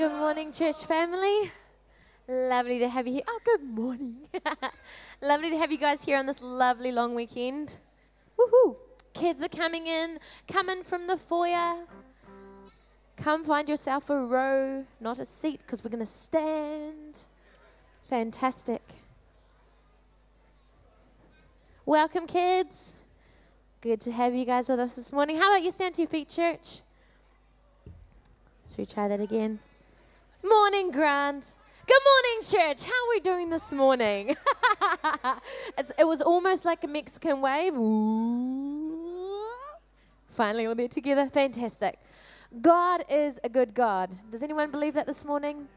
Good morning, church family. Lovely to have you here. Oh, good morning. lovely to have you guys here on this lovely long weekend. Woohoo! Kids are coming in, coming from the foyer. Come find yourself a row, not a seat, because we're going to stand. Fantastic. Welcome, kids. Good to have you guys with us this morning. How about you stand to your feet, church? Should we try that again? Morning, Grant. Good morning, church. How are we doing this morning? it was almost like a Mexican wave. Ooh. Finally, all there together. Fantastic. God is a good God. Does anyone believe that this morning?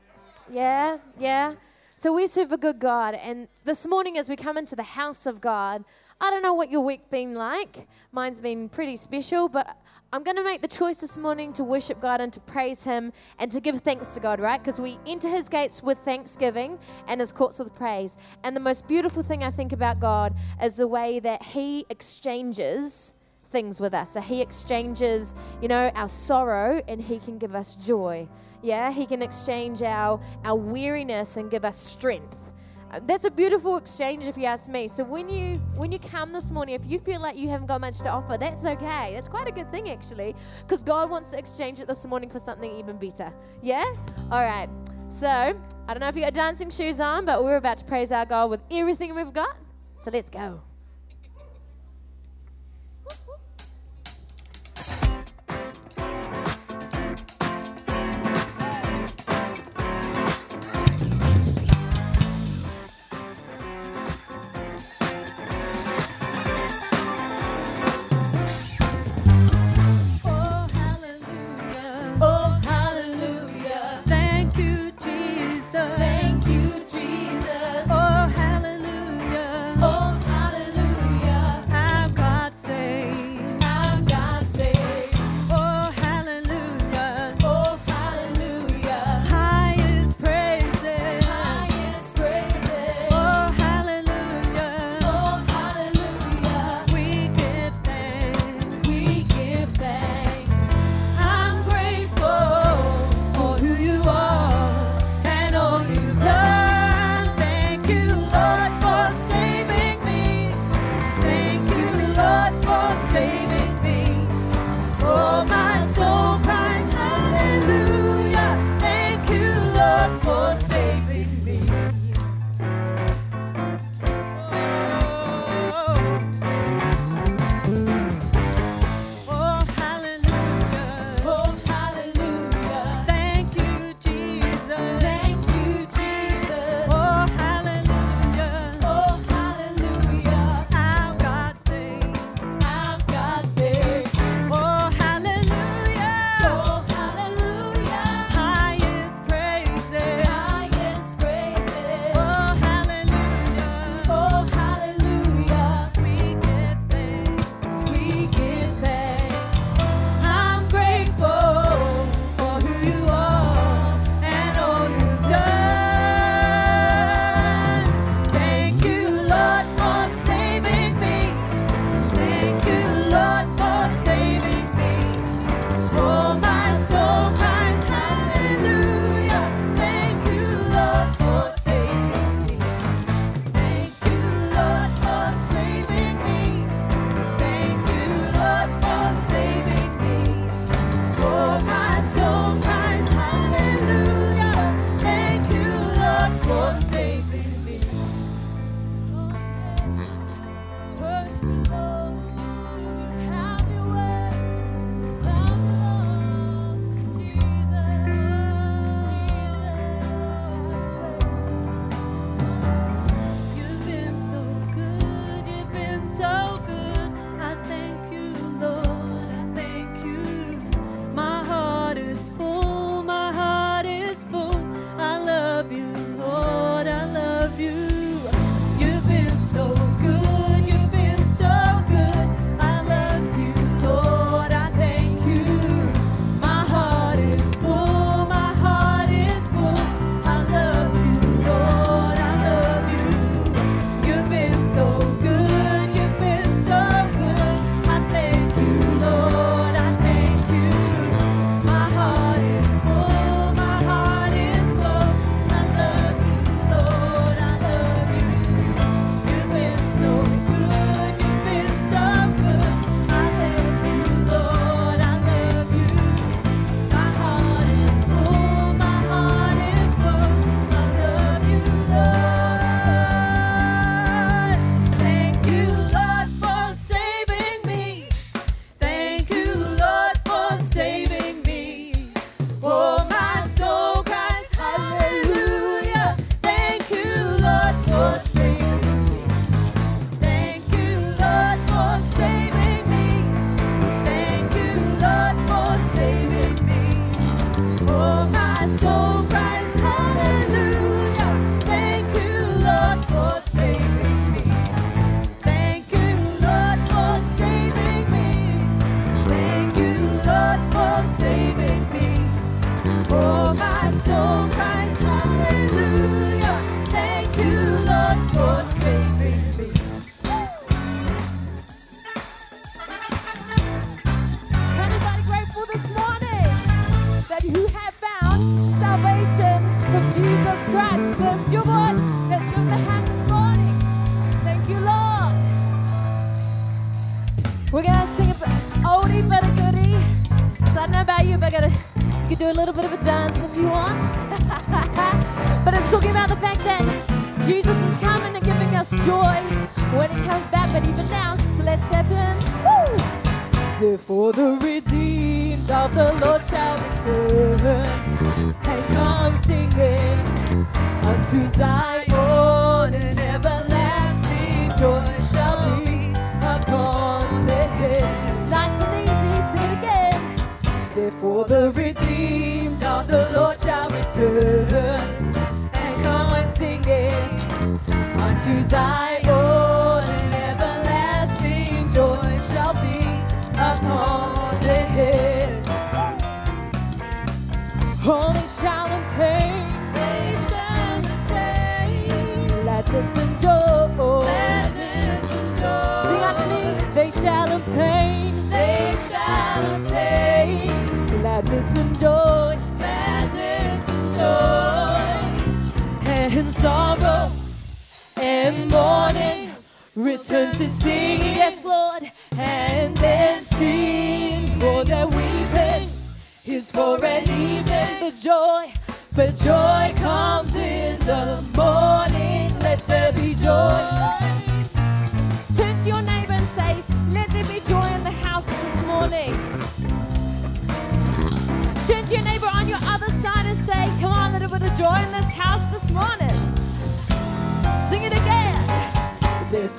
Yeah, yeah. So we serve a good God. And this morning, as we come into the house of God, I don't know what your week has been like. Mine's been pretty special, but I'm going to make the choice this morning to worship God and to praise Him and to give thanks to God, right? Because we enter His gates with thanksgiving and His courts with praise. And the most beautiful thing I think about God is the way that He exchanges things with us. So He exchanges, you know, our sorrow and He can give us joy. Yeah, He can exchange our, our weariness and give us strength that's a beautiful exchange if you ask me. So when you when you come this morning if you feel like you haven't got much to offer that's okay. That's quite a good thing actually because god wants to exchange it this morning for something even better. Yeah? All right. So i don't know if you got dancing shoes on but we're about to praise our god with everything we've got. So let's go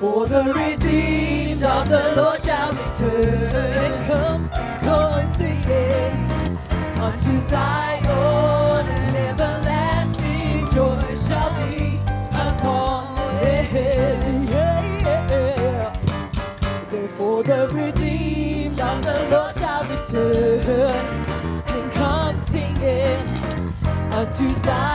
For the redeemed of the Lord shall return. Come, come and say it unto Zion, and everlasting joy shall be upon the Therefore the redeemed of the Lord shall return. And come singing unto Zion.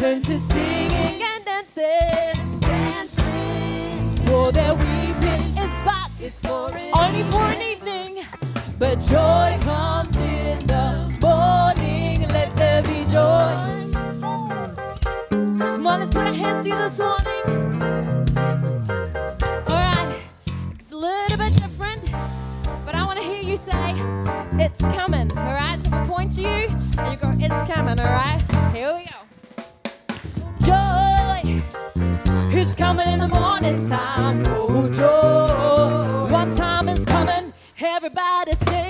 turn to singing and dancing. Dancing. For their weeping is but it's for only for an evening. But joy comes in the morning. Let there be joy. Come on, let's put our hands together this morning. Alright, it's a little bit different, but I want to hear you say, It's coming, alright? So if I point to you, and you go, It's coming, alright? Here we morning time. Oh, joy. One time is coming, everybody say.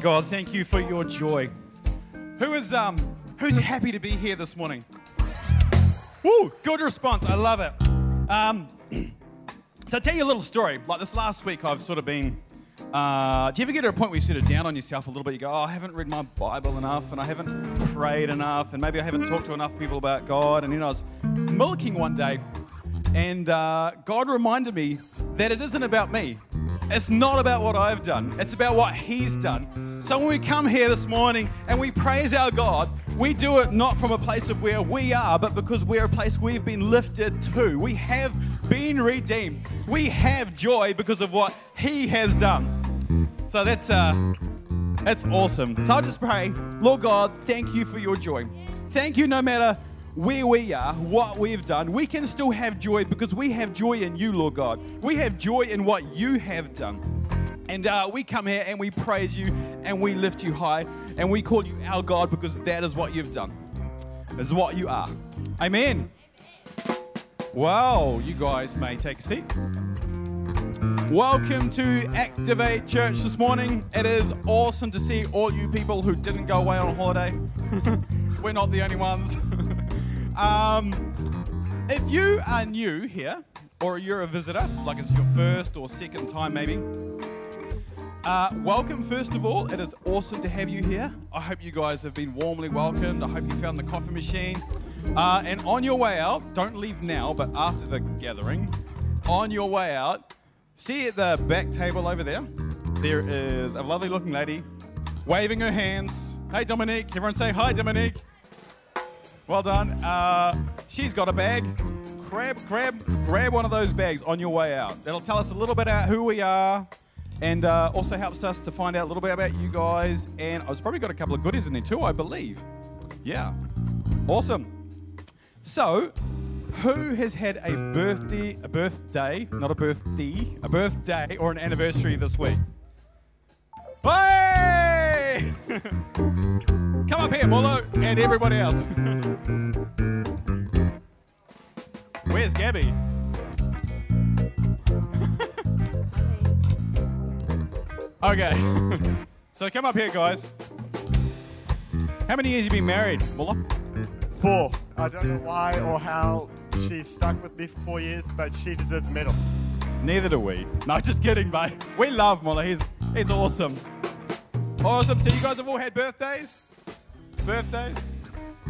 God, thank you for your joy. Who is um who's happy to be here this morning? Woo! Good response. I love it. Um, so I'll tell you a little story. Like this last week, I've sort of been. Uh, do you ever get to a point where you sort of down on yourself a little bit? You go, oh, I haven't read my Bible enough, and I haven't prayed enough, and maybe I haven't talked to enough people about God. And then I was milking one day, and uh, God reminded me that it isn't about me. It's not about what I've done. It's about what He's done so when we come here this morning and we praise our God, we do it not from a place of where we are, but because we're a place we've been lifted to. We have been redeemed. We have joy because of what He has done. So that's uh, that's awesome. So I'll just pray, Lord God, thank you for your joy. Thank you, no matter where we are, what we've done, we can still have joy because we have joy in you, Lord God. We have joy in what you have done. And uh, we come here and we praise you and we lift you high and we call you our God because that is what you've done. Is what you are. Amen. Wow, you guys may take a seat. Welcome to Activate Church this morning. It is awesome to see all you people who didn't go away on holiday. We're not the only ones. um, if you are new here, or you're a visitor, like it's your first or second time maybe, uh, welcome, first of all. It is awesome to have you here. I hope you guys have been warmly welcomed. I hope you found the coffee machine. Uh, and on your way out, don't leave now, but after the gathering, on your way out, see at the back table over there, there is a lovely looking lady waving her hands. Hey, Dominique. Everyone say hi, Dominique. Well done. Uh, she's got a bag. Grab, grab, grab one of those bags on your way out. That'll tell us a little bit about who we are, and uh, also helps us to find out a little bit about you guys. And I've probably got a couple of goodies in there too, I believe. Yeah, awesome. So, who has had a birthday, a birthday, not a birthday, a birthday or an anniversary this week? Hey! Come up here, Molo, and everybody else. Where's Gabby? Okay. so come up here, guys. How many years have you been married, Muller? Four. I don't know why or how she's stuck with me for four years, but she deserves a medal. Neither do we. No, just kidding, mate. We love Muller. He's he's awesome. Awesome. So you guys have all had birthdays? Birthdays?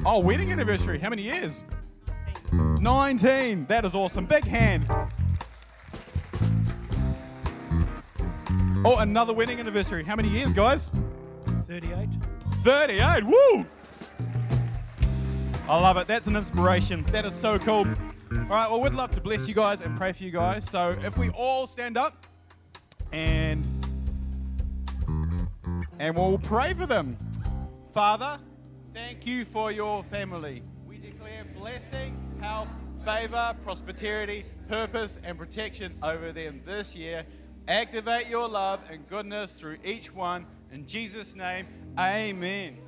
Oh, wedding anniversary. How many years? 19. That is awesome. Big hand. Mm-hmm. Oh, another wedding anniversary. How many years, guys? 38. 38. Woo! I love it. That's an inspiration. That is so cool. All right, well, we'd love to bless you guys and pray for you guys. So if we all stand up and and we'll pray for them. Father, thank you for your family. We declare blessing, health, favor, prosperity, purpose, and protection over them this year. Activate your love and goodness through each one. In Jesus' name, amen.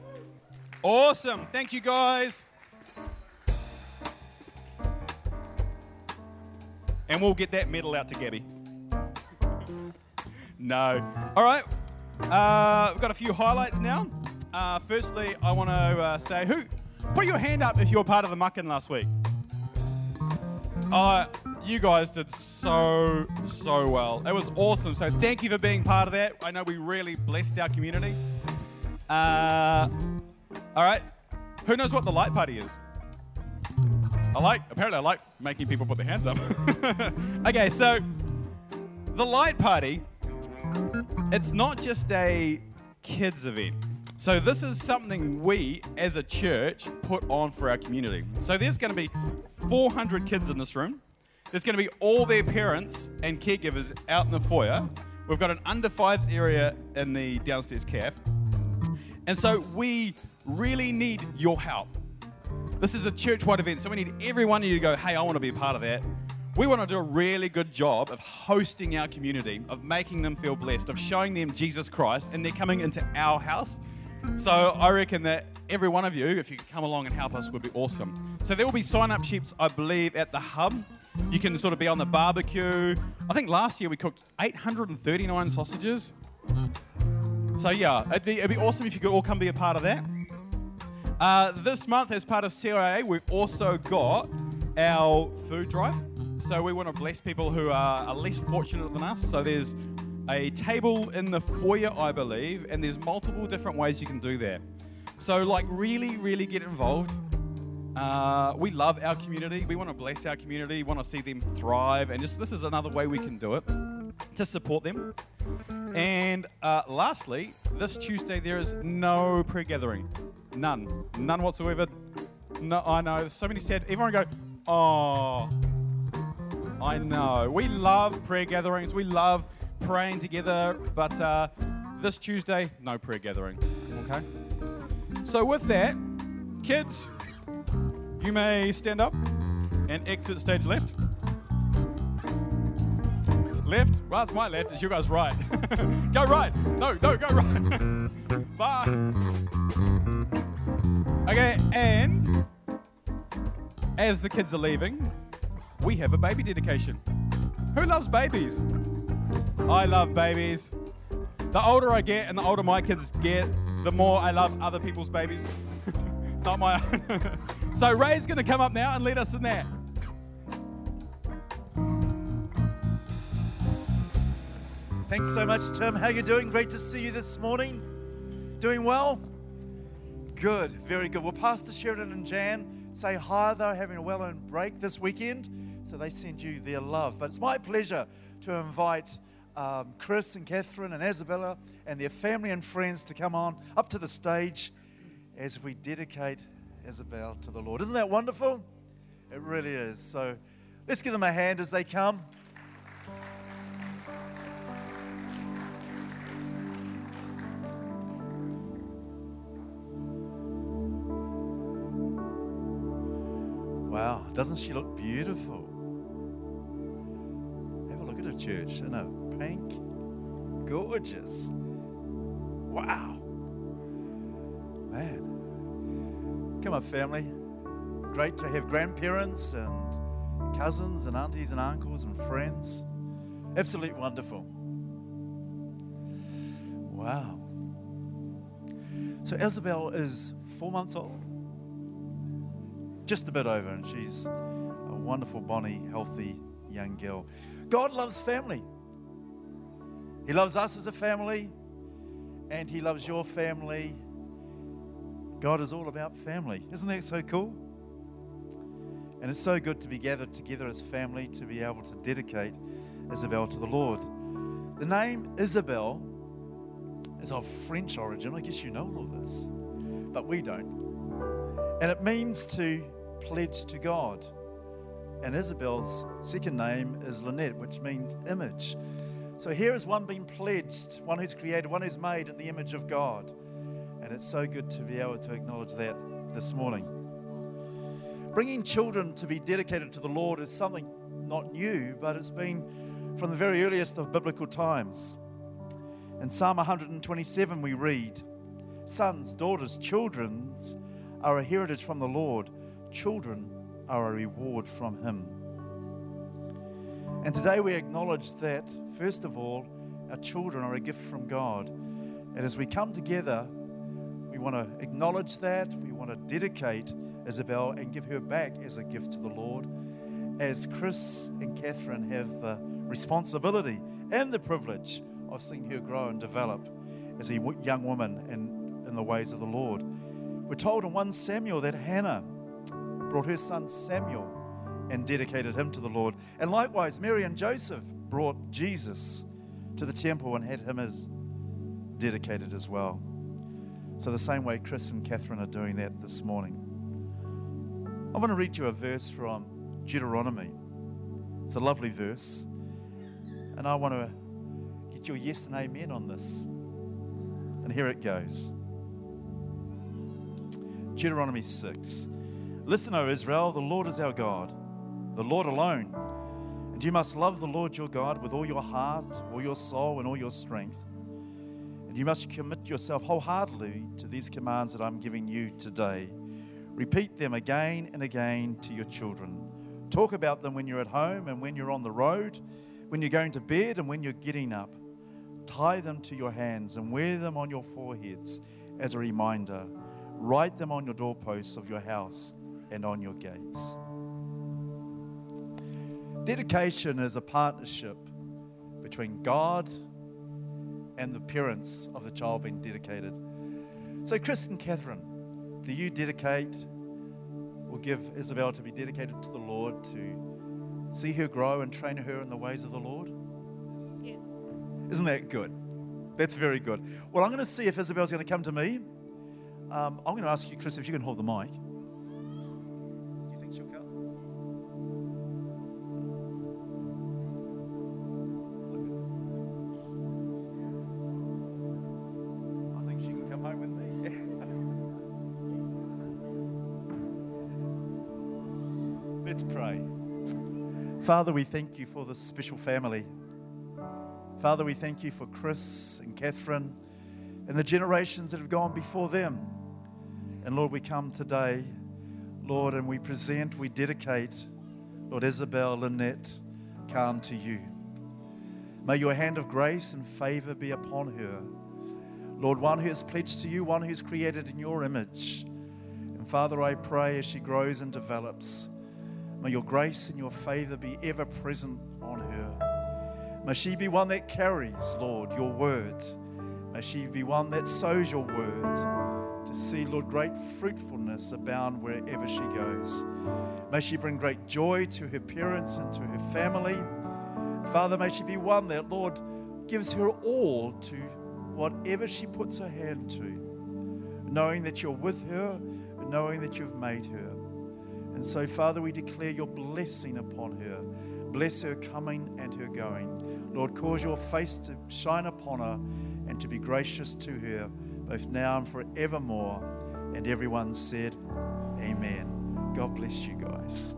Awesome. Thank you, guys. And we'll get that medal out to Gabby. no. All right. Uh, we've got a few highlights now. Uh, firstly, I want to uh, say who put your hand up if you were part of the mucking last week. Uh, you guys did so so well. It was awesome. So thank you for being part of that. I know we really blessed our community. Uh, all right. Who knows what the light party is? I like, apparently, I like making people put their hands up. okay, so the light party, it's not just a kids event. So this is something we as a church put on for our community. So there's going to be 400 kids in this room. There's going to be all their parents and caregivers out in the foyer. We've got an under fives area in the downstairs caf. And so we really need your help. This is a church wide event, so we need every one of you to go, hey, I want to be a part of that. We want to do a really good job of hosting our community, of making them feel blessed, of showing them Jesus Christ, and they're coming into our house. So I reckon that every one of you, if you could come along and help us, would be awesome. So there will be sign up sheets, I believe, at the hub. You can sort of be on the barbecue. I think last year we cooked 839 sausages. So yeah, it'd be, it'd be awesome if you could all come be a part of that. Uh, this month, as part of CIA, we've also got our food drive. So we want to bless people who are, are less fortunate than us. So there's a table in the foyer, I believe, and there's multiple different ways you can do that. So, like, really, really get involved. Uh, we love our community. We want to bless our community. We want to see them thrive, and just this is another way we can do it to support them. And uh, lastly, this Tuesday there is no prayer gathering, none, none whatsoever. No, I know. So many sad. Everyone go, oh. I know. We love prayer gatherings. We love praying together, but uh, this Tuesday, no prayer gathering. Okay. So with that, kids, you may stand up and exit stage left. Left? Well, it's my left. It's you guys' right. go right. No, no, go right. Bye. Okay, and as the kids are leaving, we have a baby dedication. Who loves babies? I love babies. The older I get and the older my kids get, the more I love other people's babies. Not my own. so Ray's going to come up now and lead us in that. Thanks so much, Tim. How you doing? Great to see you this morning. Doing well? Good, very good. Well, Pastor Sheridan and Jan say hi. They're having a well-earned break this weekend, so they send you their love. But it's my pleasure to invite um, Chris and Catherine and Isabella and their family and friends to come on up to the stage as we dedicate Isabel to the Lord. Isn't that wonderful? It really is. So let's give them a hand as they come. Wow, doesn't she look beautiful? Have a look at her church in a pink. Gorgeous. Wow. Man. Come on, family. Great to have grandparents and cousins and aunties and uncles and friends. Absolutely wonderful. Wow. So Isabel is four months old just a bit over, and she's a wonderful, bonny, healthy young girl. God loves family. He loves us as a family, and He loves your family. God is all about family. Isn't that so cool? And it's so good to be gathered together as family to be able to dedicate Isabel to the Lord. The name Isabel is of French origin. I guess you know all of this, but we don't. And it means to pledge to God. And Isabel's second name is Lynette, which means image. So here is one being pledged, one who's created, one who's made in the image of God. And it's so good to be able to acknowledge that this morning. Bringing children to be dedicated to the Lord is something not new, but it's been from the very earliest of biblical times. In Psalm 127, we read, Sons, daughters, children's are a heritage from the Lord. Children are a reward from Him. And today we acknowledge that, first of all, our children are a gift from God. And as we come together, want to acknowledge that. We want to dedicate Isabel and give her back as a gift to the Lord. As Chris and Catherine have the responsibility and the privilege of seeing her grow and develop as a young woman in, in the ways of the Lord. We're told in 1 Samuel that Hannah brought her son Samuel and dedicated him to the Lord. And likewise, Mary and Joseph brought Jesus to the temple and had him as dedicated as well. So, the same way Chris and Catherine are doing that this morning. I want to read you a verse from Deuteronomy. It's a lovely verse. And I want to get your yes and amen on this. And here it goes Deuteronomy 6. Listen, O Israel, the Lord is our God, the Lord alone. And you must love the Lord your God with all your heart, all your soul, and all your strength. And you must commit yourself wholeheartedly to these commands that I'm giving you today. Repeat them again and again to your children. Talk about them when you're at home and when you're on the road, when you're going to bed and when you're getting up. Tie them to your hands and wear them on your foreheads as a reminder. Write them on your doorposts of your house and on your gates. Dedication is a partnership between God and the parents of the child being dedicated. So, Chris and Catherine, do you dedicate or give Isabel to be dedicated to the Lord to see her grow and train her in the ways of the Lord? Yes. Isn't that good? That's very good. Well, I'm going to see if Isabel's going to come to me. Um, I'm going to ask you, Chris, if you can hold the mic. With me. Let's pray. Father, we thank you for this special family. Father, we thank you for Chris and Catherine and the generations that have gone before them. And Lord, we come today, Lord, and we present, we dedicate, Lord, Isabel, Lynette, Khan to you. May your hand of grace and favor be upon her. Lord, one who has pledged to you, one who's created in your image. And Father, I pray as she grows and develops, may your grace and your favor be ever present on her. May she be one that carries, Lord, your word. May she be one that sows your word to see, Lord, great fruitfulness abound wherever she goes. May she bring great joy to her parents and to her family. Father, may she be one that, Lord, gives her all to whatever she puts her hand to, knowing that you're with her, knowing that you've made her. And so, Father, we declare your blessing upon her. Bless her coming and her going. Lord, cause your face to shine upon her and to be gracious to her, both now and forevermore. And everyone said, Amen. God bless you guys.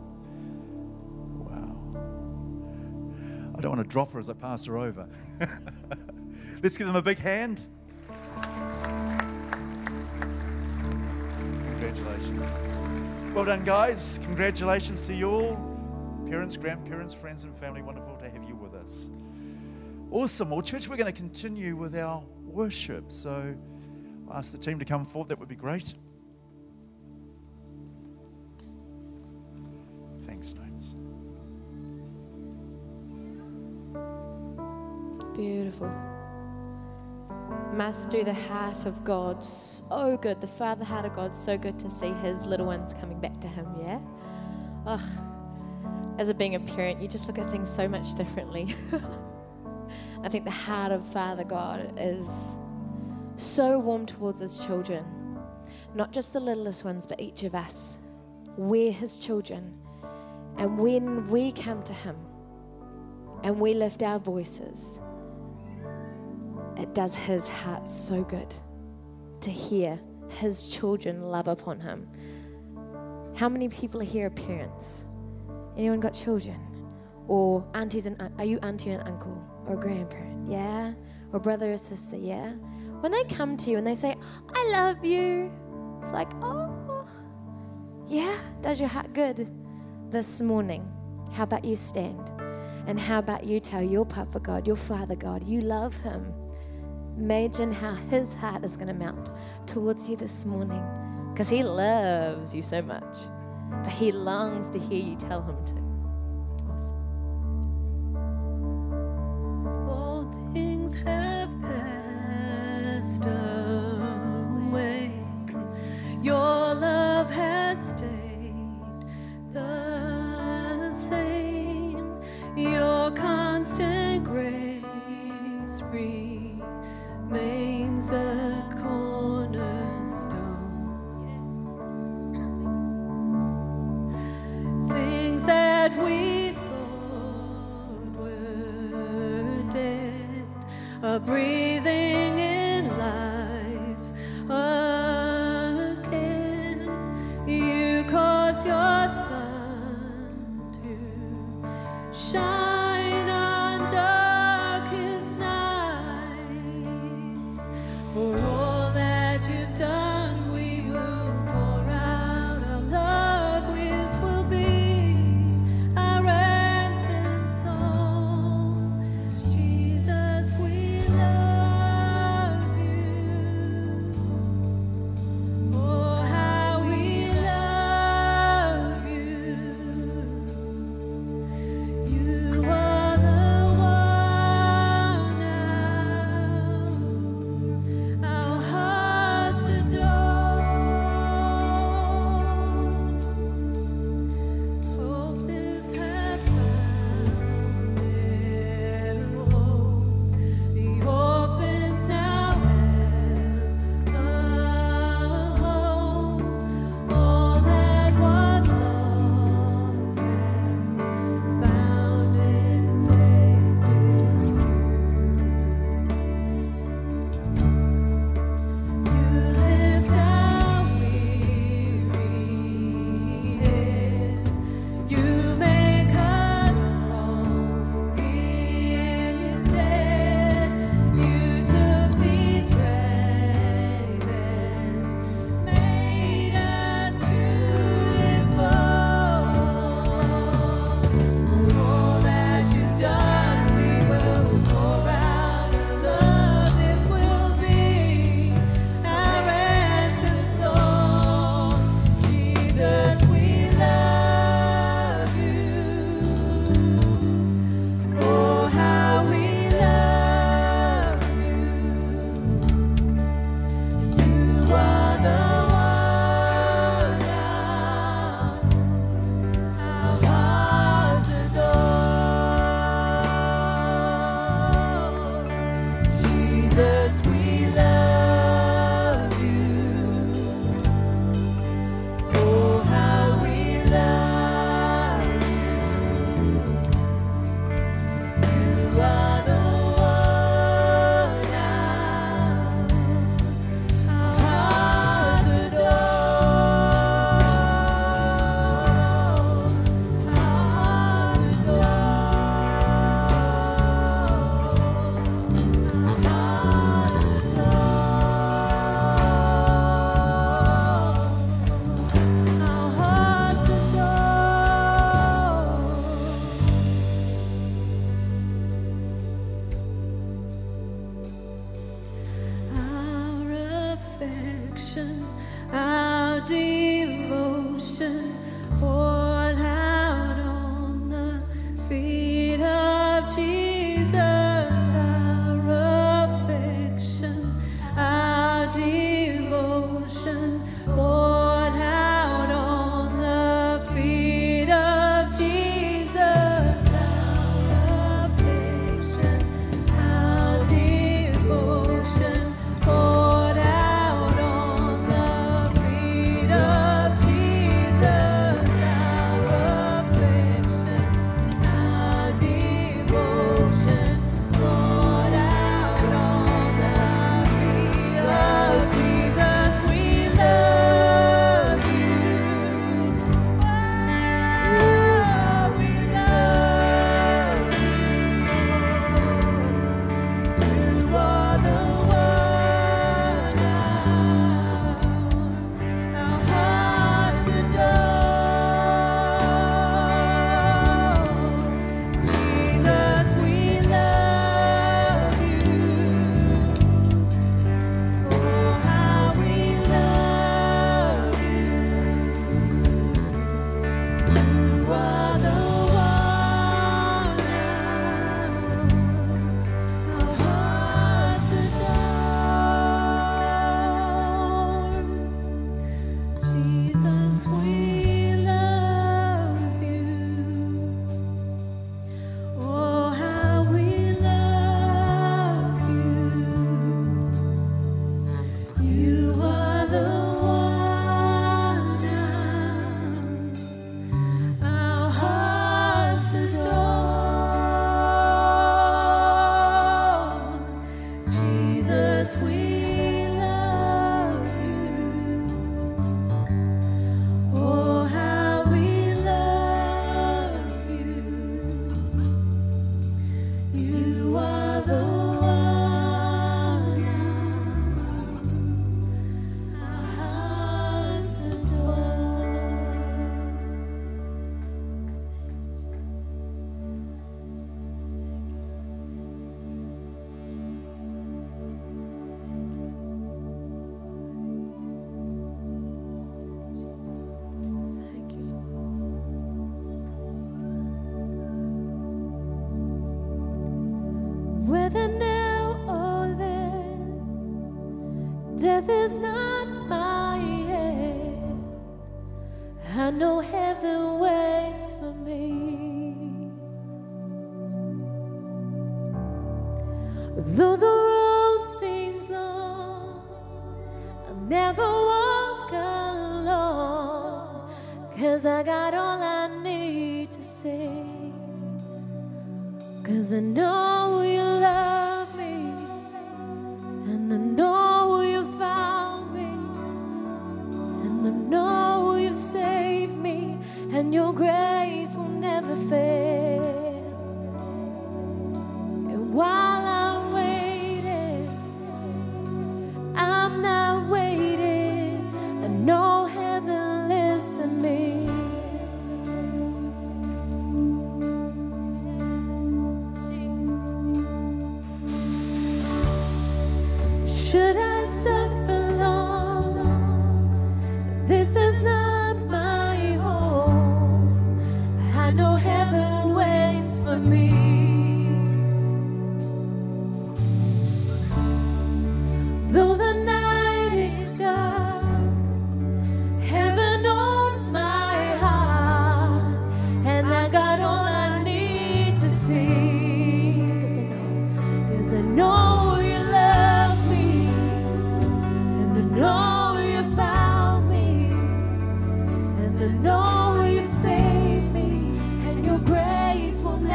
Wow. I don't want to drop her as I pass her over. Let's give them a big hand. Congratulations. Well done, guys. Congratulations to you all. Parents, grandparents, friends, and family. Wonderful to have you with us. Awesome. Well, church, we're going to continue with our worship. So I'll ask the team to come forward. That would be great. Thanks, Names. Beautiful. Must do the heart of God so good, the Father heart of God so good to see His little ones coming back to Him, yeah? Ugh. As a being a parent, you just look at things so much differently. I think the heart of Father God is so warm towards His children, not just the littlest ones, but each of us. We're His children. And when we come to Him and we lift our voices, it does his heart so good to hear his children love upon him. How many people here are parents? Anyone got children? Or aunties and are you auntie and uncle or grandparent? Yeah? Or brother or sister? Yeah? When they come to you and they say, I love you, it's like, oh, yeah, does your heart good this morning? How about you stand? And how about you tell your Papa God, your Father God, you love him? Imagine how his heart is going to mount towards you this morning because he loves you so much, but he longs to hear you tell him to.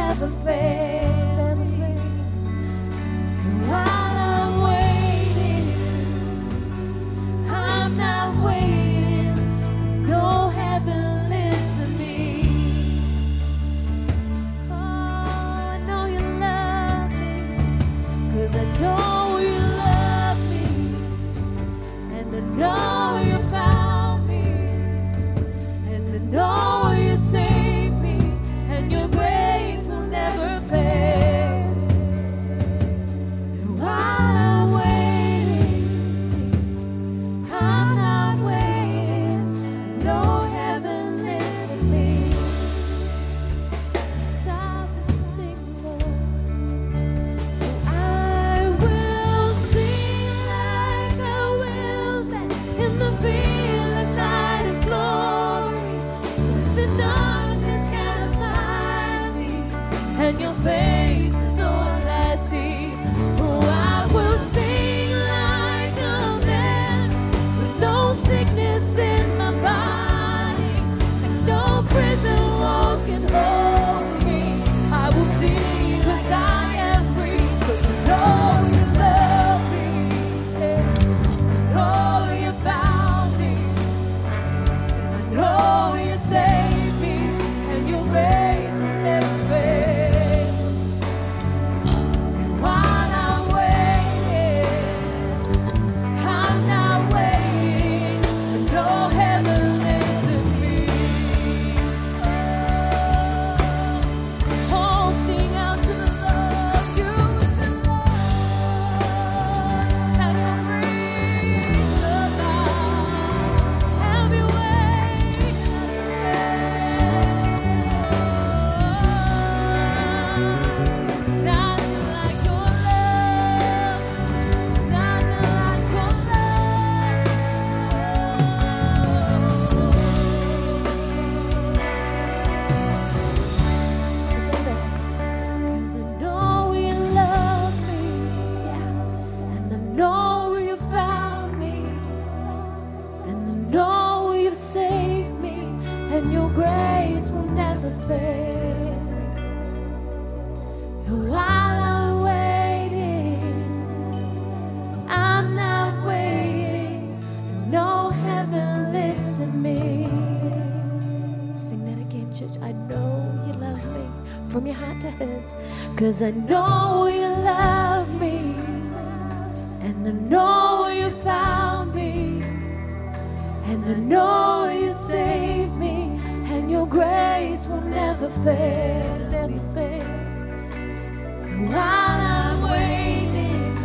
never fail. Cause I know you love me, and I know you found me, and I know you saved me, and your grace will never fail, never fail. While I'm waiting,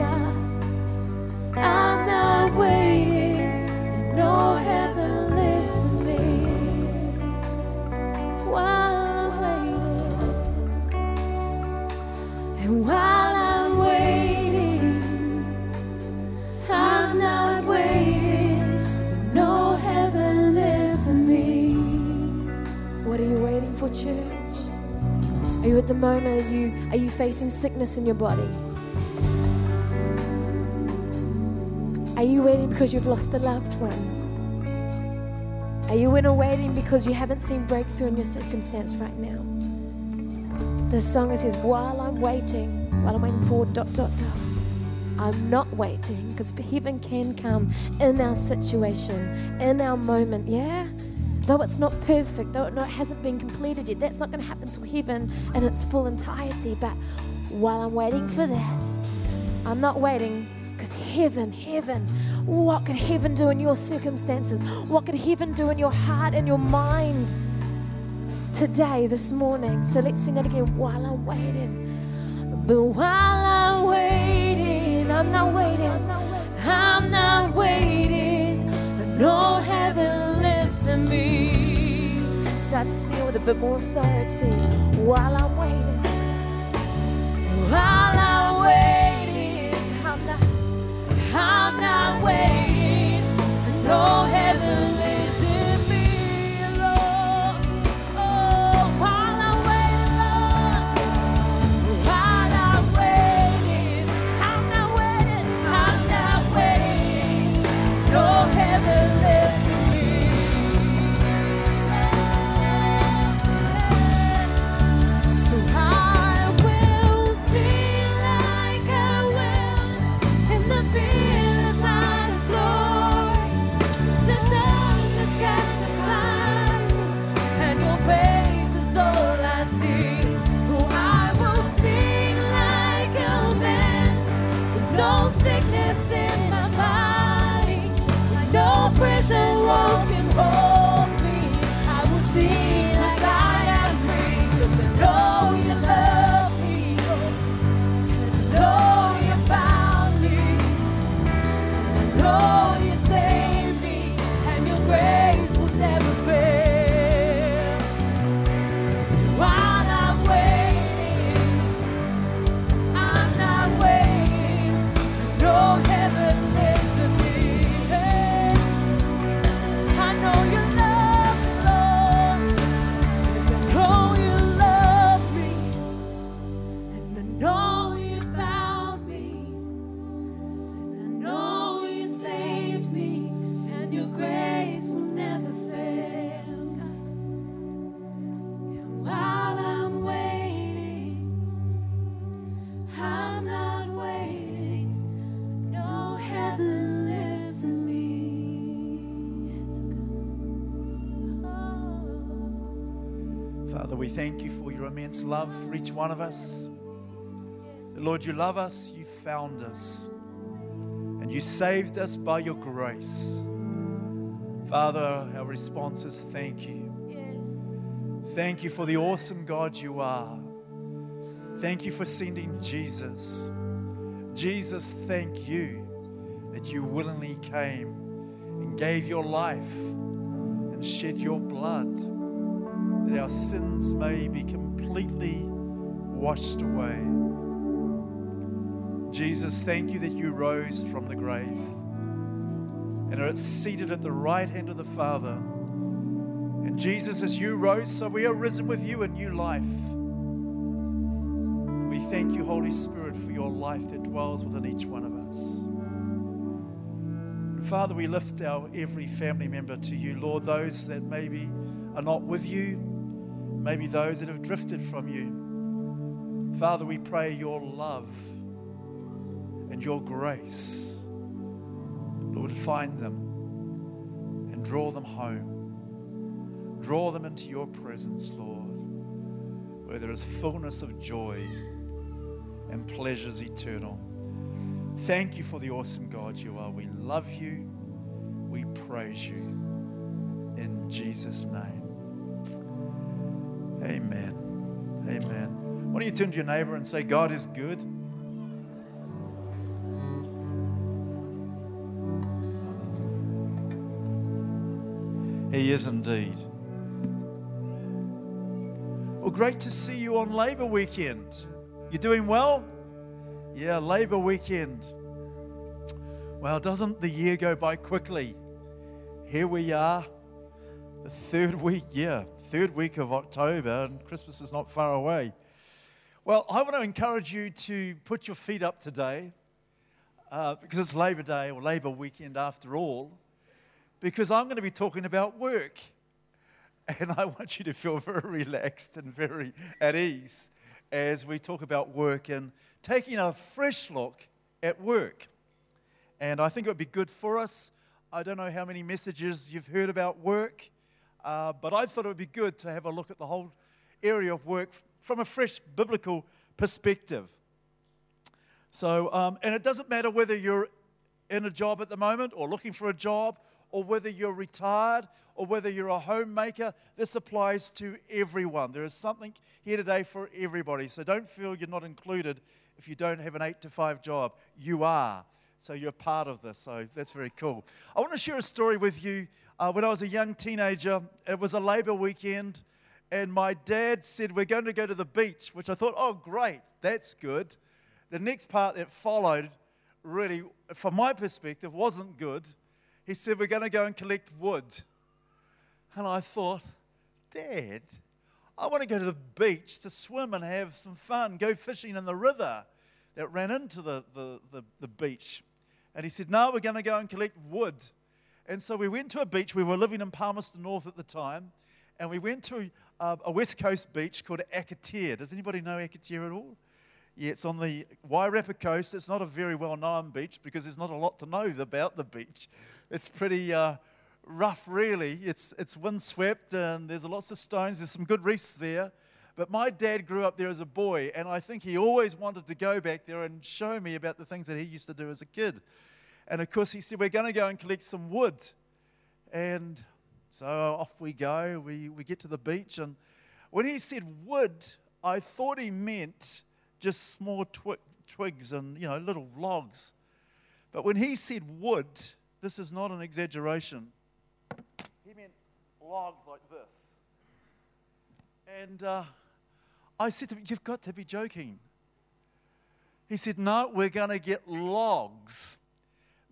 I'm not waiting. At the moment, are you, are you facing sickness in your body? Are you waiting because you've lost a loved one? Are you in a waiting because you haven't seen breakthrough in your circumstance right now? The song says, While I'm waiting, while I'm waiting for dot dot dot, I'm not waiting because heaven can come in our situation, in our moment, yeah? Though it's not perfect, though it hasn't been completed yet, that's not going to happen till heaven in its full entirety. But while I'm waiting for that, I'm not waiting because heaven, heaven, what could heaven do in your circumstances? What could heaven do in your heart and your mind today, this morning? So let's sing that again while I'm waiting. But while I'm waiting, I'm not waiting, I'm not waiting. I know heaven lives in me. Start to sing it with a bit more authority while I'm waiting. While I'm waiting, I'm not, I'm not waiting. I know immense love for each one of us. Lord, you love us, you found us, and you saved us by your grace. Father, our response is thank you. Thank you for the awesome God you are. Thank you for sending Jesus. Jesus, thank you that you willingly came and gave your life and shed your blood that our sins may be completely washed away. Jesus, thank you that you rose from the grave and are seated at the right hand of the Father. And Jesus, as you rose, so we are risen with you in new life. We thank you, Holy Spirit, for your life that dwells within each one of us. And Father, we lift our every family member to you, Lord, those that maybe are not with you, maybe those that have drifted from you. Father, we pray your love and your grace, Lord, find them and draw them home. Draw them into your presence, Lord, where there is fullness of joy and pleasures eternal. Thank you for the awesome God you are. We love you. We praise you. In Jesus' name. Amen. Amen. Why don't you turn to your neighbor and say, God is good? He is indeed. Well, great to see you on Labour Weekend. You're doing well? Yeah, Labour Weekend. Well, doesn't the year go by quickly? Here we are, the third week, yeah, third week of October, and Christmas is not far away. Well, I want to encourage you to put your feet up today uh, because it's Labor Day or Labor weekend after all, because I'm going to be talking about work. And I want you to feel very relaxed and very at ease as we talk about work and taking a fresh look at work. And I think it would be good for us. I don't know how many messages you've heard about work, uh, but I thought it would be good to have a look at the whole area of work from a fresh biblical perspective. So, um, and it doesn't matter whether you're in a job at the moment or looking for a job or whether you're retired or whether you're a homemaker, this applies to everyone. There is something here today for everybody. So don't feel you're not included if you don't have an eight to five job. You are. So you're part of this. So that's very cool. I want to share a story with you. Uh, when I was a young teenager, it was a Labour weekend, and my dad said, We're going to go to the beach, which I thought, Oh, great, that's good. The next part that followed, really, from my perspective, wasn't good. He said, We're going to go and collect wood. And I thought, Dad, I want to go to the beach to swim and have some fun, go fishing in the river that ran into the, the, the, the beach. And he said, No, we're going to go and collect wood. And so we went to a beach. We were living in Palmerston North at the time. And we went to uh, a west coast beach called Akitio. Does anybody know Akitio at all? Yeah, it's on the Wairarapa coast. It's not a very well known beach because there's not a lot to know about the beach. It's pretty uh, rough, really. It's, it's windswept and there's lots of stones. There's some good reefs there. But my dad grew up there as a boy, and I think he always wanted to go back there and show me about the things that he used to do as a kid. And of course, he said, We're going to go and collect some wood. And so off we go. We, we get to the beach. And when he said wood, I thought he meant just small twi- twigs and, you know, little logs. But when he said wood, this is not an exaggeration. He meant logs like this. And uh, I said to him, You've got to be joking. He said, No, we're going to get logs,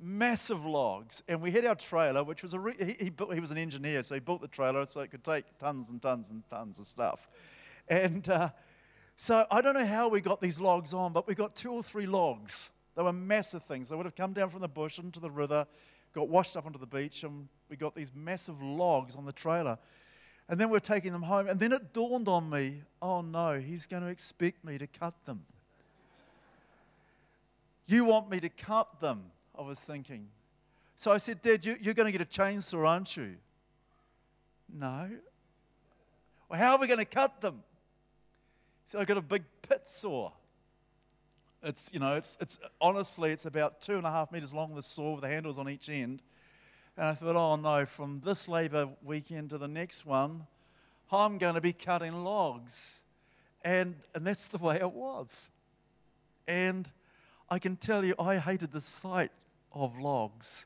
massive logs. And we had our trailer, which was a, re- he, he, built, he was an engineer, so he built the trailer so it could take tons and tons and tons of stuff. And uh, so I don't know how we got these logs on, but we got two or three logs. They were massive things. They would have come down from the bush into the river, got washed up onto the beach, and we got these massive logs on the trailer. And then we're taking them home. And then it dawned on me oh no, he's going to expect me to cut them. You want me to cut them, I was thinking. So I said, Dad, you, are going to get a chainsaw, aren't you? No. Well, how are we going to cut them? He said, I've got a big pit saw. It's, you know, it's, it's honestly, it's about two and a half meters long, the saw with the handles on each end. And I thought, oh no, from this Labour weekend to the next one, I'm going to be cutting logs. And, and that's the way it was. And I can tell you, I hated the sight of logs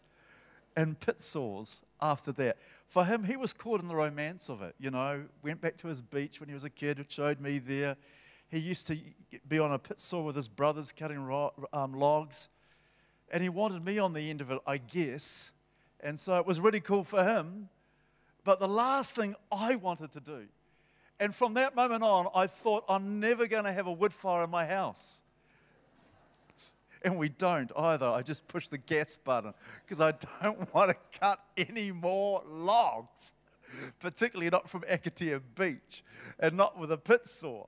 and pit saws after that. For him, he was caught in the romance of it. You know, went back to his beach when he was a kid, showed me there. He used to be on a pit saw with his brothers cutting ro- um, logs. And he wanted me on the end of it, I guess. And so it was really cool for him. But the last thing I wanted to do, and from that moment on, I thought, I'm never going to have a wood fire in my house. And we don't either. I just push the gas button because I don't want to cut any more logs, particularly not from Akitio Beach and not with a pit saw.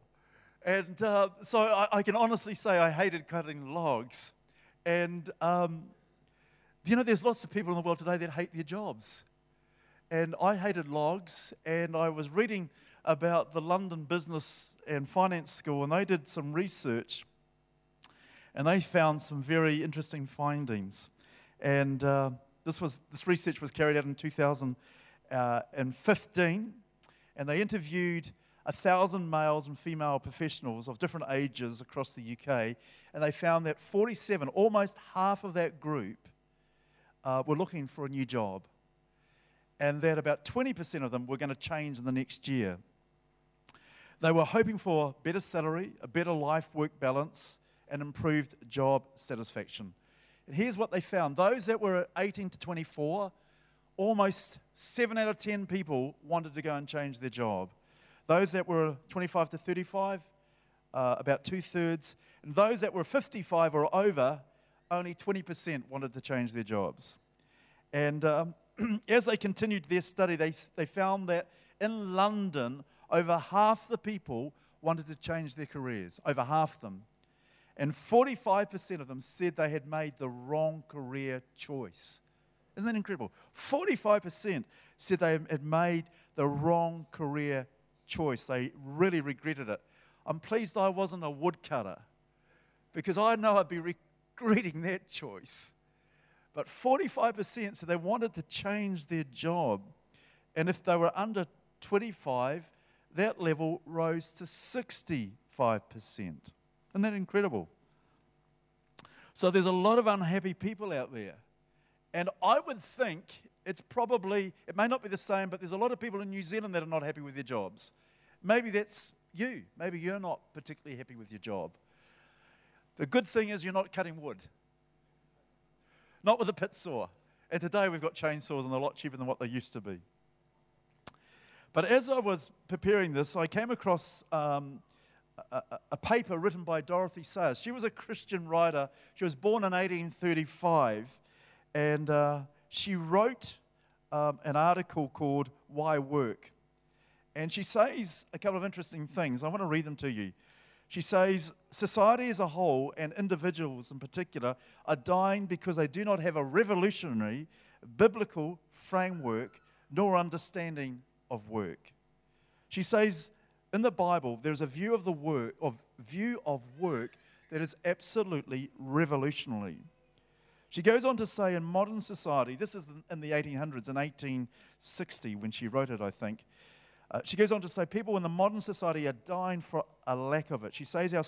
And uh, so I, I, can honestly say I hated cutting logs. And um, you know there's lots of people in the world today that hate their jobs? And I hated logs, and I was reading about the London Business and Finance School, and they did some research and they found some very interesting findings. And uh, this, was, this research was carried out in 2015, and they interviewed a thousand males and female professionals of different ages across the UK, and they found that 47, almost half of that group, uh, were looking for a new job, and that about 20% of them were going to change in the next year. They were hoping for better salary, a better life work balance, and improved job satisfaction. And here's what they found those that were 18 to 24, almost 7 out of 10 people wanted to go and change their job. Those that were 25 to 35, uh, about two thirds. And those that were 55 or over, only 20% wanted to change their jobs. And um, as they continued their study, they, they found that in London, over half the people wanted to change their careers, over half them. And 45% of them said they had made the wrong career choice. Isn't that incredible? 45% said they had made the wrong career choice. They really regretted it. I'm pleased I wasn't a woodcutter because I know I'd be regretting that choice. But 45% said they wanted to change their job. And if they were under 25, that level rose to 65%. Isn't that incredible? So there's a lot of unhappy people out there. And I would think it's probably, it may not be the same, but there's a lot of people in New Zealand that are not happy with their jobs. Maybe that's you. Maybe you're not particularly happy with your job. The good thing is you're not cutting wood, not with a pit saw. And today we've got chainsaws and they're a lot cheaper than what they used to be. But as I was preparing this, I came across um, a, paper written by Dorothy Sayers. She was a Christian writer. She was born in 1835, and uh, she wrote um, an article called Why Work? And she says a couple of interesting things. I want to read them to you. She says, Society as a whole, and individuals in particular, are dying because they do not have a revolutionary biblical framework nor understanding of work. She says, in the Bible, there's a view of the work of view of work that is absolutely revolutionary. She goes on to say, in modern society, this is in the 1800s, in 1860, when she wrote it, I think. Uh, she goes on to say, people in the modern society are dying for a lack of it. She says our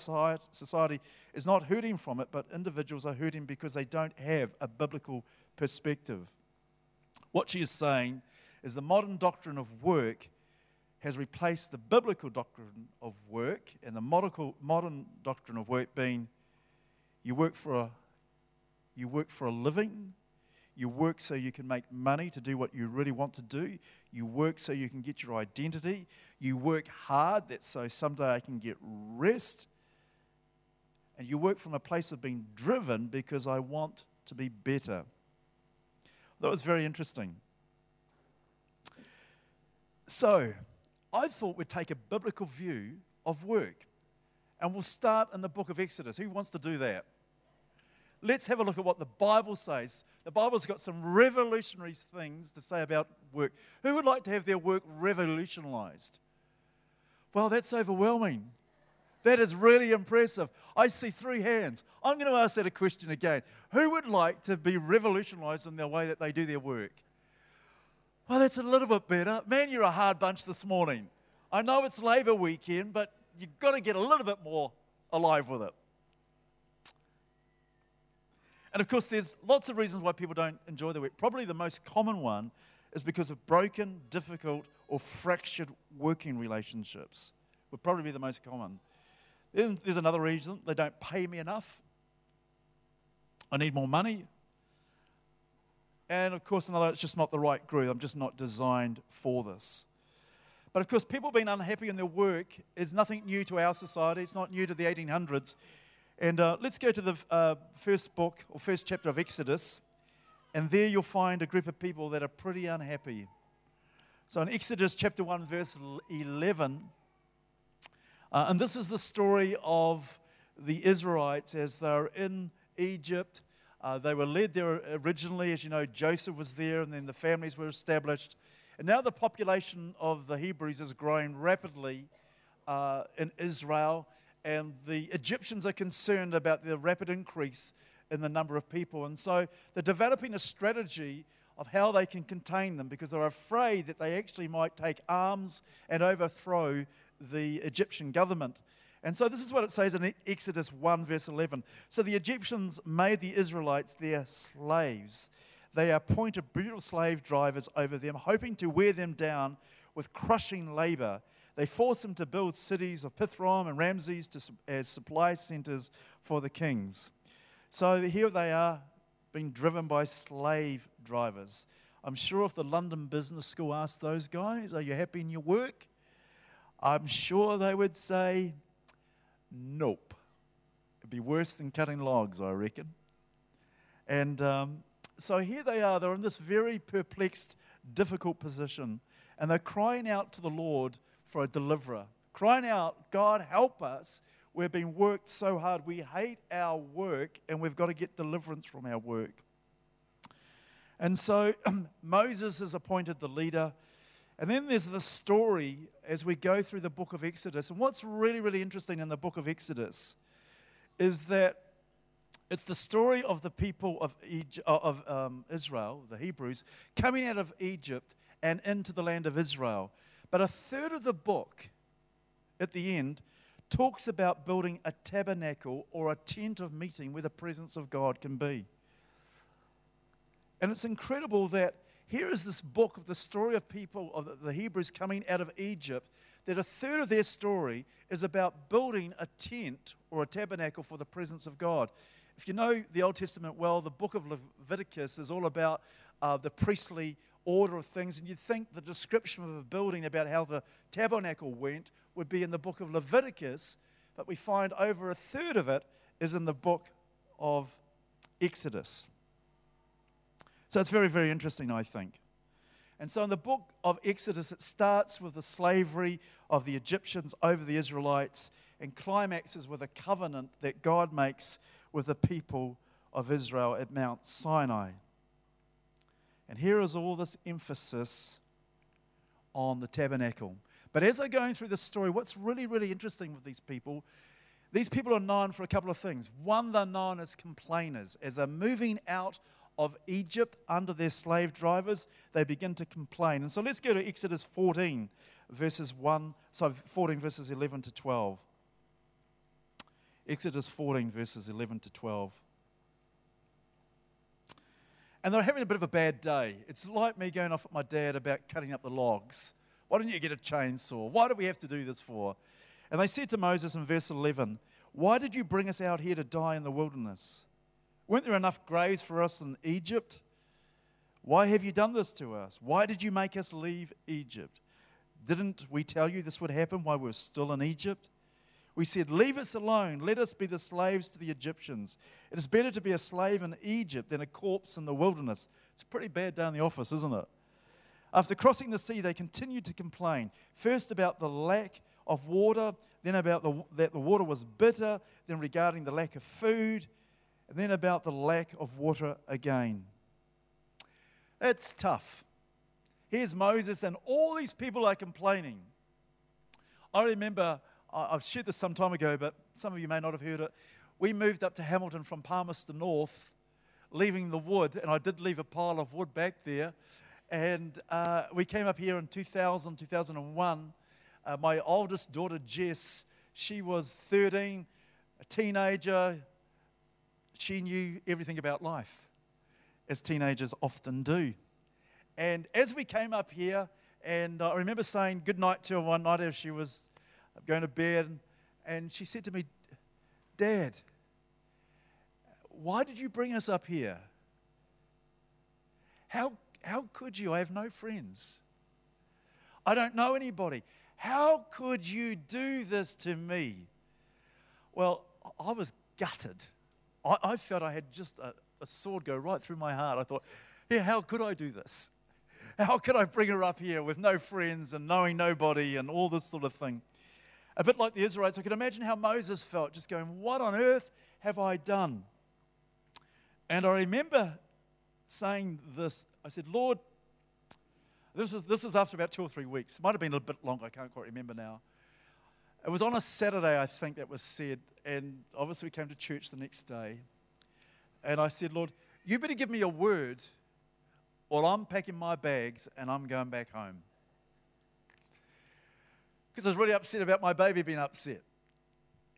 society is not hurting from it, but individuals are hurting because they don't have a biblical perspective. What she is saying is the modern doctrine of work has replaced the biblical doctrine of work, and the modern doctrine of work being you work for a you work for a living. You work so you can make money to do what you really want to do. You work so you can get your identity. You work hard that so someday I can get rest. And you work from a place of being driven because I want to be better. That was very interesting. So, I thought we'd take a biblical view of work. And we'll start in the book of Exodus. Who wants to do that? let's have a look at what the Bible says. The Bible's got some revolutionary things to say about work. Who would like to have their work revolutionized? Well, that's overwhelming. That is really impressive. I see three hands. I'm going to ask that a question again. Who would like to be revolutionized in the way that they do their work? Well, that's a little bit better. Man, you're a hard bunch this morning. I know it's Labour weekend, but you've got to get a little bit more alive with it. And of course, there's lots of reasons why people don't enjoy their work. Probably the most common one is because of broken, difficult, or fractured working relationships, would probably be the most common. Then there's another reason they don't pay me enough. I need more money. And of course, another, it's just not the right group. I'm just not designed for this. But of course, people being unhappy in their work is nothing new to our society. It's not new to the 1800s. And uh, let's go to the uh, first book or first chapter of Exodus. And there you'll find a group of people that are pretty unhappy. So in Exodus chapter 1, verse 11, uh, and this is the story of the Israelites as they're in Egypt. Uh, they were led there originally, as you know, Joseph was there, and then the families were established. And now the population of the Hebrews is growing rapidly uh, in Israel and the Egyptians are concerned about the rapid increase in the number of people. And so they're developing a strategy of how they can contain them because they're afraid that they actually might take arms and overthrow the Egyptian government. And so this is what it says in Exodus 1, verse 11. So the Egyptians made the Israelites their slaves. They appointed brutal slave drivers over them, hoping to wear them down with crushing labor they forced them to build cities of Pithom and Ramses to, as supply centers for the kings. So here they are, being driven by slave drivers. I'm sure if the London Business School asked those guys, Are you happy in your work? I'm sure they would say, Nope. It'd be worse than cutting logs, I reckon. And um, so here they are. They're in this very perplexed, difficult position. And they're crying out to the Lord for a deliverer, crying out, God, help us. We've been worked so hard. We hate our work, and we've got to get deliverance from our work. And so Moses is appointed the leader. And then there's the story as we go through the book of Exodus. And what's really, really interesting in the book of Exodus is that it's the story of the people of, Egypt, of um, Israel, the Hebrews, coming out of Egypt and into the land of Israel. But a third of the book at the end talks about building a tabernacle or a tent of meeting where the presence of God can be. And it's incredible that here is this book of the story of people, of the Hebrews coming out of Egypt, that a third of their story is about building a tent or a tabernacle for the presence of God. If you know the Old Testament well, the book of Leviticus is all about uh, the priestly order of things, and you'd think the description of a building about how the tabernacle went would be in the book of Leviticus, but we find over a third of it is in the book of Exodus. So it's very, very interesting, I think. And so in the book of Exodus, it starts with the slavery of the Egyptians over the Israelites and climaxes with a covenant that God makes with the people of Israel at Mount Sinai. And here is all this emphasis on the tabernacle. But as I'm going through this story, what's really, really interesting with these people, these people are known for a couple of things. One, they're known as complainers. As they're moving out of Egypt under their slave drivers, they begin to complain. And so let's go to Exodus 14, verses 1, so 14 verses 11 to 12. Exodus 14, verses 11 to 12. And they're having a bit of a bad day. It's like me going off at my dad about cutting up the logs. Why don't you get a chainsaw? Why do we have to do this for? And they said to Moses in verse 11, Why did you bring us out here to die in the wilderness? Weren't there enough graves for us in Egypt? Why have you done this to us? Why did you make us leave Egypt? Didn't we tell you this would happen while we were still in Egypt? We said, Leave us alone. Let us be the slaves to the Egyptians. It is better to be a slave in Egypt than a corpse in the wilderness. It's pretty bad down the office, isn't it? After crossing the sea, they continued to complain. First about the lack of water, then about the, that the water was bitter, then regarding the lack of food and then about the lack of water again. It's tough. Here's Moses, and all these people are complaining. I remember, I've shared this some time ago, but some of you may not have heard it. We moved up to Hamilton from Palmerston North, leaving the wood, and I did leave a pile of wood back there. And uh, we came up here in 2000, 2001. Uh, my oldest daughter, Jess, she was 13, a teenager, she knew everything about life, as teenagers often do. And as we came up here, and I remember saying goodnight to her one night as she was going to bed, and she said to me, Dad, why did you bring us up here? How, how could you? I have no friends. I don't know anybody. How could you do this to me? Well, I was gutted. I, I felt I had just a, a sword go right through my heart. I thought, yeah, how could I do this? How could I bring her up here with no friends and knowing nobody and all this sort of thing? A bit like the Israelites, I could imagine how Moses felt, just going, What on earth have I done? And I remember saying this I said, Lord, this is, this is after about two or three weeks. Might have been a bit longer, I can't quite remember now. It was on a Saturday, I think, that was said. And obviously, we came to church the next day. And I said, Lord, you better give me a word, or I'm packing my bags and I'm going back home. Because I was really upset about my baby being upset.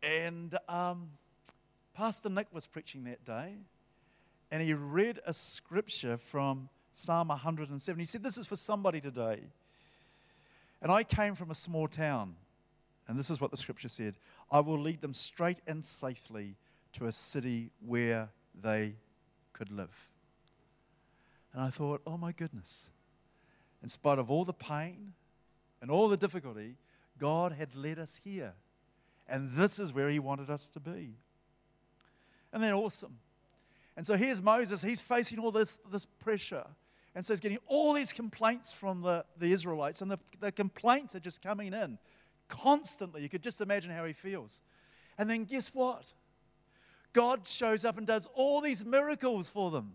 And um, Pastor Nick was preaching that day, and he read a scripture from Psalm 107. He said, This is for somebody today. And I came from a small town. And this is what the scripture said I will lead them straight and safely to a city where they could live. And I thought, oh my goodness, in spite of all the pain and all the difficulty, God had led us here. And this is where He wanted us to be. And then awesome. And so here's Moses. He's facing all this, this pressure. And so he's getting all these complaints from the, the Israelites. And the, the complaints are just coming in constantly. You could just imagine how he feels. And then guess what? God shows up and does all these miracles for them.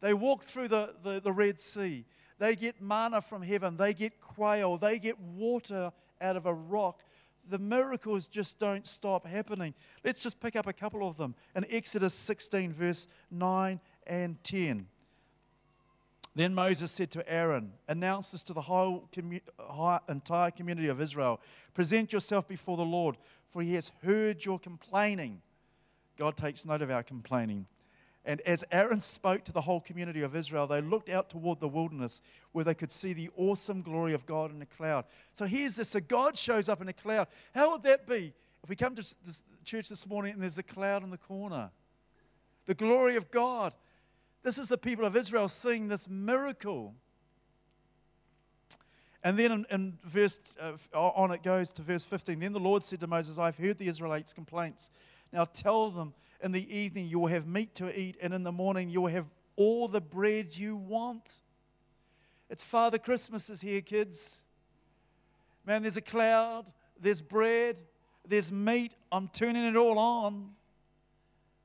They walk through the, the, the Red Sea. They get manna from heaven. They get quail. They get water out of a rock. The miracles just don't stop happening. Let's just pick up a couple of them. In Exodus 16, verse 9 and 10. Then Moses said to Aaron, Announce this to the whole, commu- entire community of Israel. Present yourself before the Lord, for he has heard your complaining. God takes note of our complaining. And as Aaron spoke to the whole community of Israel, they looked out toward the wilderness where they could see the awesome glory of God in a cloud. So here's this so God shows up in a cloud. How would that be if we come to this church this morning and there's a cloud in the corner? The glory of God. This is the people of Israel seeing this miracle. And then in, in verse, uh, on it goes to verse 15. Then the Lord said to Moses, I've heard the Israelites' complaints. Now tell them in the evening you will have meat to eat, and in the morning you will have all the bread you want. It's Father Christmas is here, kids. Man, there's a cloud, there's bread, there's meat. I'm turning it all on.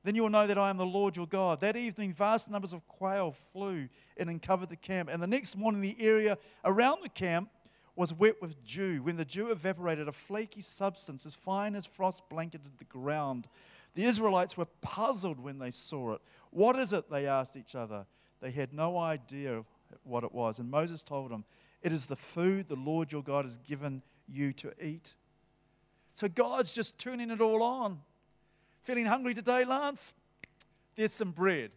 Then you will know that I am the Lord your God. That evening, vast numbers of quail flew in and covered the camp. And the next morning, the area around the camp was wet with dew. When the dew evaporated, a flaky substance as fine as frost blanketed the ground. The Israelites were puzzled when they saw it. What is it? They asked each other. They had no idea what it was. And Moses told them, It is the food the Lord your God has given you to eat. So God's just turning it all on. Feeling hungry today, Lance? There's some bread.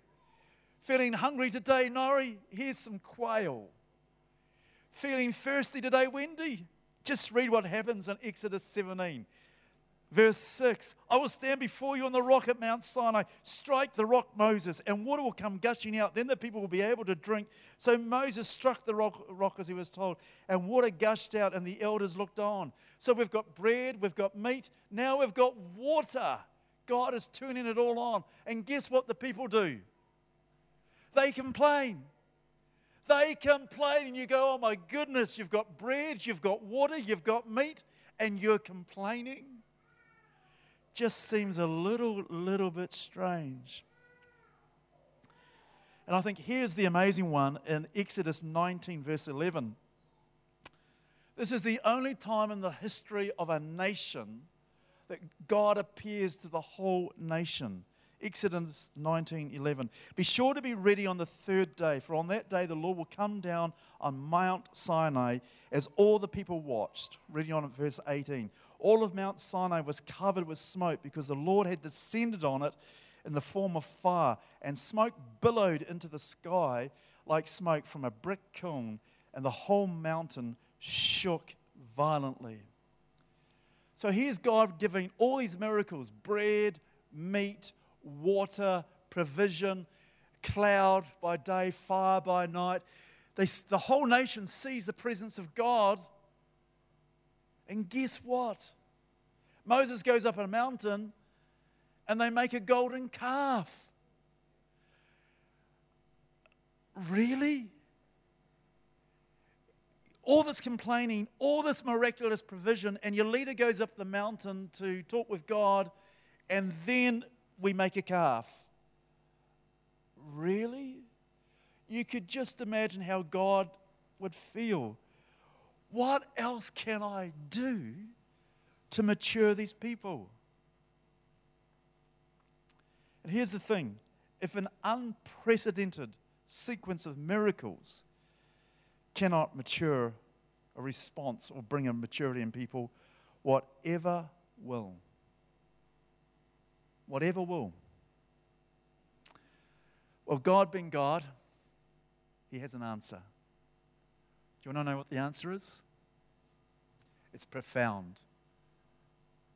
Feeling hungry today, Nori? Here's some quail. Feeling thirsty today, Wendy? Just read what happens in Exodus 17. Verse 6 I will stand before you on the rock at Mount Sinai, strike the rock, Moses, and water will come gushing out. Then the people will be able to drink. So Moses struck the rock, rock as he was told, and water gushed out, and the elders looked on. So we've got bread, we've got meat, now we've got water. God is turning it all on. And guess what the people do? They complain. They complain, and you go, Oh my goodness, you've got bread, you've got water, you've got meat, and you're complaining just seems a little, little bit strange. And I think here's the amazing one in Exodus 19, verse 11. This is the only time in the history of a nation that God appears to the whole nation. Exodus 19:11. Be sure to be ready on the third day, for on that day the Lord will come down on Mount Sinai as all the people watched. Reading on at verse 18. All of Mount Sinai was covered with smoke because the Lord had descended on it in the form of fire, and smoke billowed into the sky like smoke from a brick kiln, and the whole mountain shook violently. So here's God giving all these miracles bread, meat, water, provision, cloud by day, fire by night. They, the whole nation sees the presence of God. And guess what? Moses goes up a mountain and they make a golden calf. Really? All this complaining, all this miraculous provision, and your leader goes up the mountain to talk with God, and then we make a calf. Really? You could just imagine how God would feel. What else can I do to mature these people? And here's the thing if an unprecedented sequence of miracles cannot mature a response or bring a maturity in people, whatever will. Whatever will. Well, God being God, He has an answer. Do you want to know what the answer is? It's profound.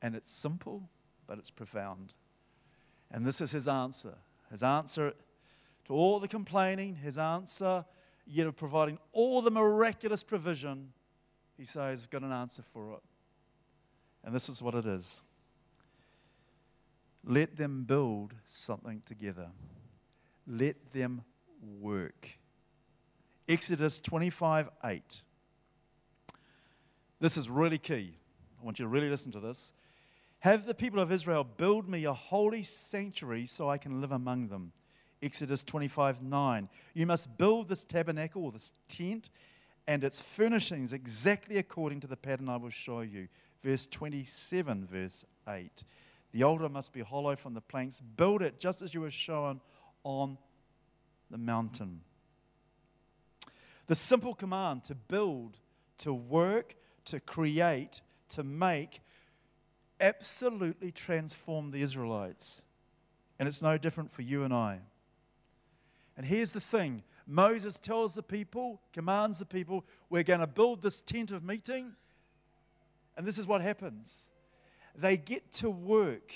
And it's simple, but it's profound. And this is his answer. His answer to all the complaining, his answer, yet of providing all the miraculous provision, he says, he's got an answer for it. And this is what it is let them build something together, let them work. Exodus 25 8. This is really key. I want you to really listen to this. Have the people of Israel build me a holy sanctuary so I can live among them. Exodus 25 9. You must build this tabernacle or this tent and its furnishings exactly according to the pattern I will show you. Verse 27, verse 8. The altar must be hollow from the planks. Build it just as you were shown on the mountain. The simple command to build, to work, to create, to make absolutely transformed the Israelites. And it's no different for you and I. And here's the thing Moses tells the people, commands the people, we're going to build this tent of meeting. And this is what happens they get to work.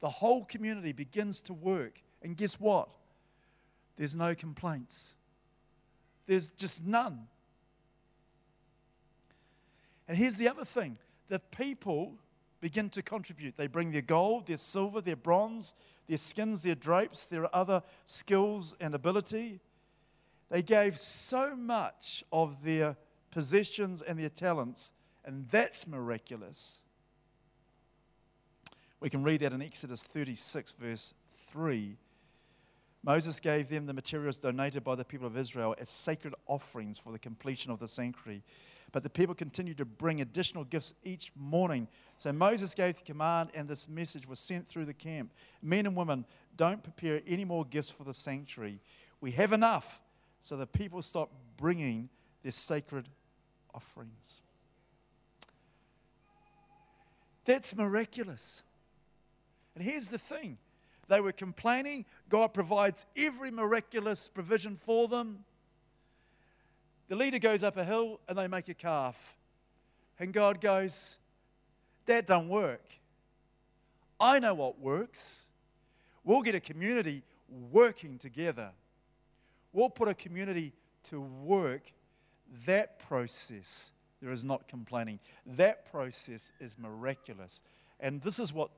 The whole community begins to work. And guess what? There's no complaints, there's just none. And here's the other thing the people begin to contribute. They bring their gold, their silver, their bronze, their skins, their drapes, their other skills and ability. They gave so much of their possessions and their talents, and that's miraculous. We can read that in Exodus 36, verse 3. Moses gave them the materials donated by the people of Israel as sacred offerings for the completion of the sanctuary. But the people continued to bring additional gifts each morning. So Moses gave the command, and this message was sent through the camp Men and women, don't prepare any more gifts for the sanctuary. We have enough. So the people stopped bringing their sacred offerings. That's miraculous. And here's the thing they were complaining. God provides every miraculous provision for them. The leader goes up a hill and they make a calf. And God goes, That don't work. I know what works. We'll get a community working together. We'll put a community to work. That process, there is not complaining. That process is miraculous. And this is what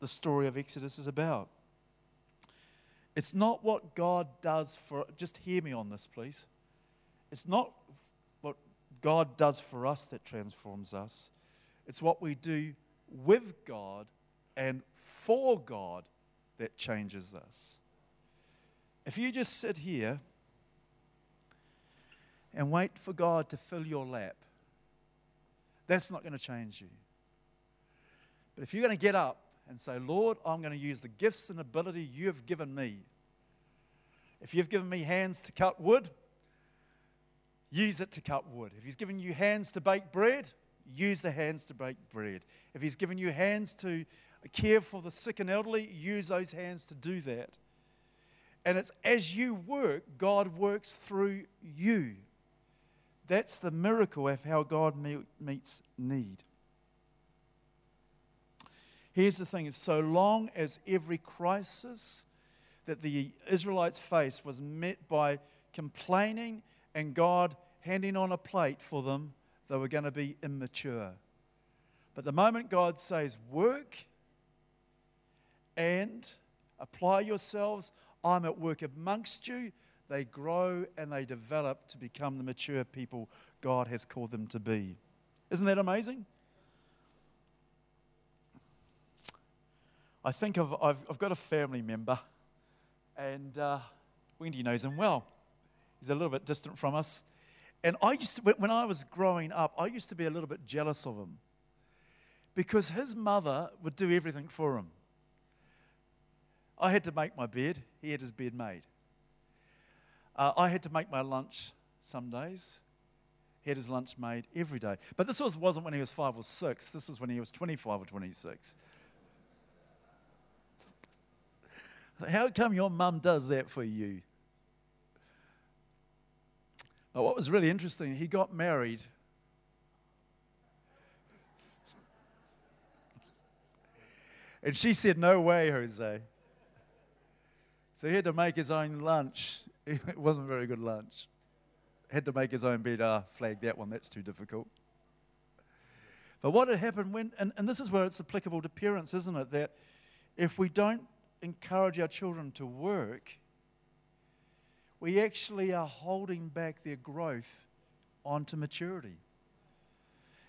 the story of Exodus is about. It's not what God does for, just hear me on this, please. It's not what God does for us that transforms us, it's what we do with God and for God that changes us. If you just sit here and wait for God to fill your lap, that's not going to change you. But if you're going to get up and say, Lord, I'm going to use the gifts and ability you have given me. If you've given me hands to cut wood, use it to cut wood. If He's given you hands to bake bread, use the hands to bake bread. If He's given you hands to care for the sick and elderly, use those hands to do that. And it's as you work, God works through you. That's the miracle of how God meets need. Here's the thing: is so long as every crisis that the Israelites faced was met by complaining and God handing on a plate for them, they were going to be immature. But the moment God says, work and apply yourselves, I'm at work amongst you, they grow and they develop to become the mature people God has called them to be. Isn't that amazing? I think I've, I've, I've got a family member, and uh, Wendy knows him well. He's a little bit distant from us. And I used to, when I was growing up, I used to be a little bit jealous of him because his mother would do everything for him. I had to make my bed, he had his bed made. Uh, I had to make my lunch some days. He had his lunch made every day. But this was, wasn't when he was five or six, this was when he was 25 or 26. How come your mum does that for you? But what was really interesting, he got married. And she said, No way, Jose. So he had to make his own lunch. It wasn't very good lunch. Had to make his own bed. Ah, flag that one, that's too difficult. But what had happened when, and, and this is where it's applicable to parents, isn't it? That if we don't encourage our children to work, we actually are holding back their growth onto maturity.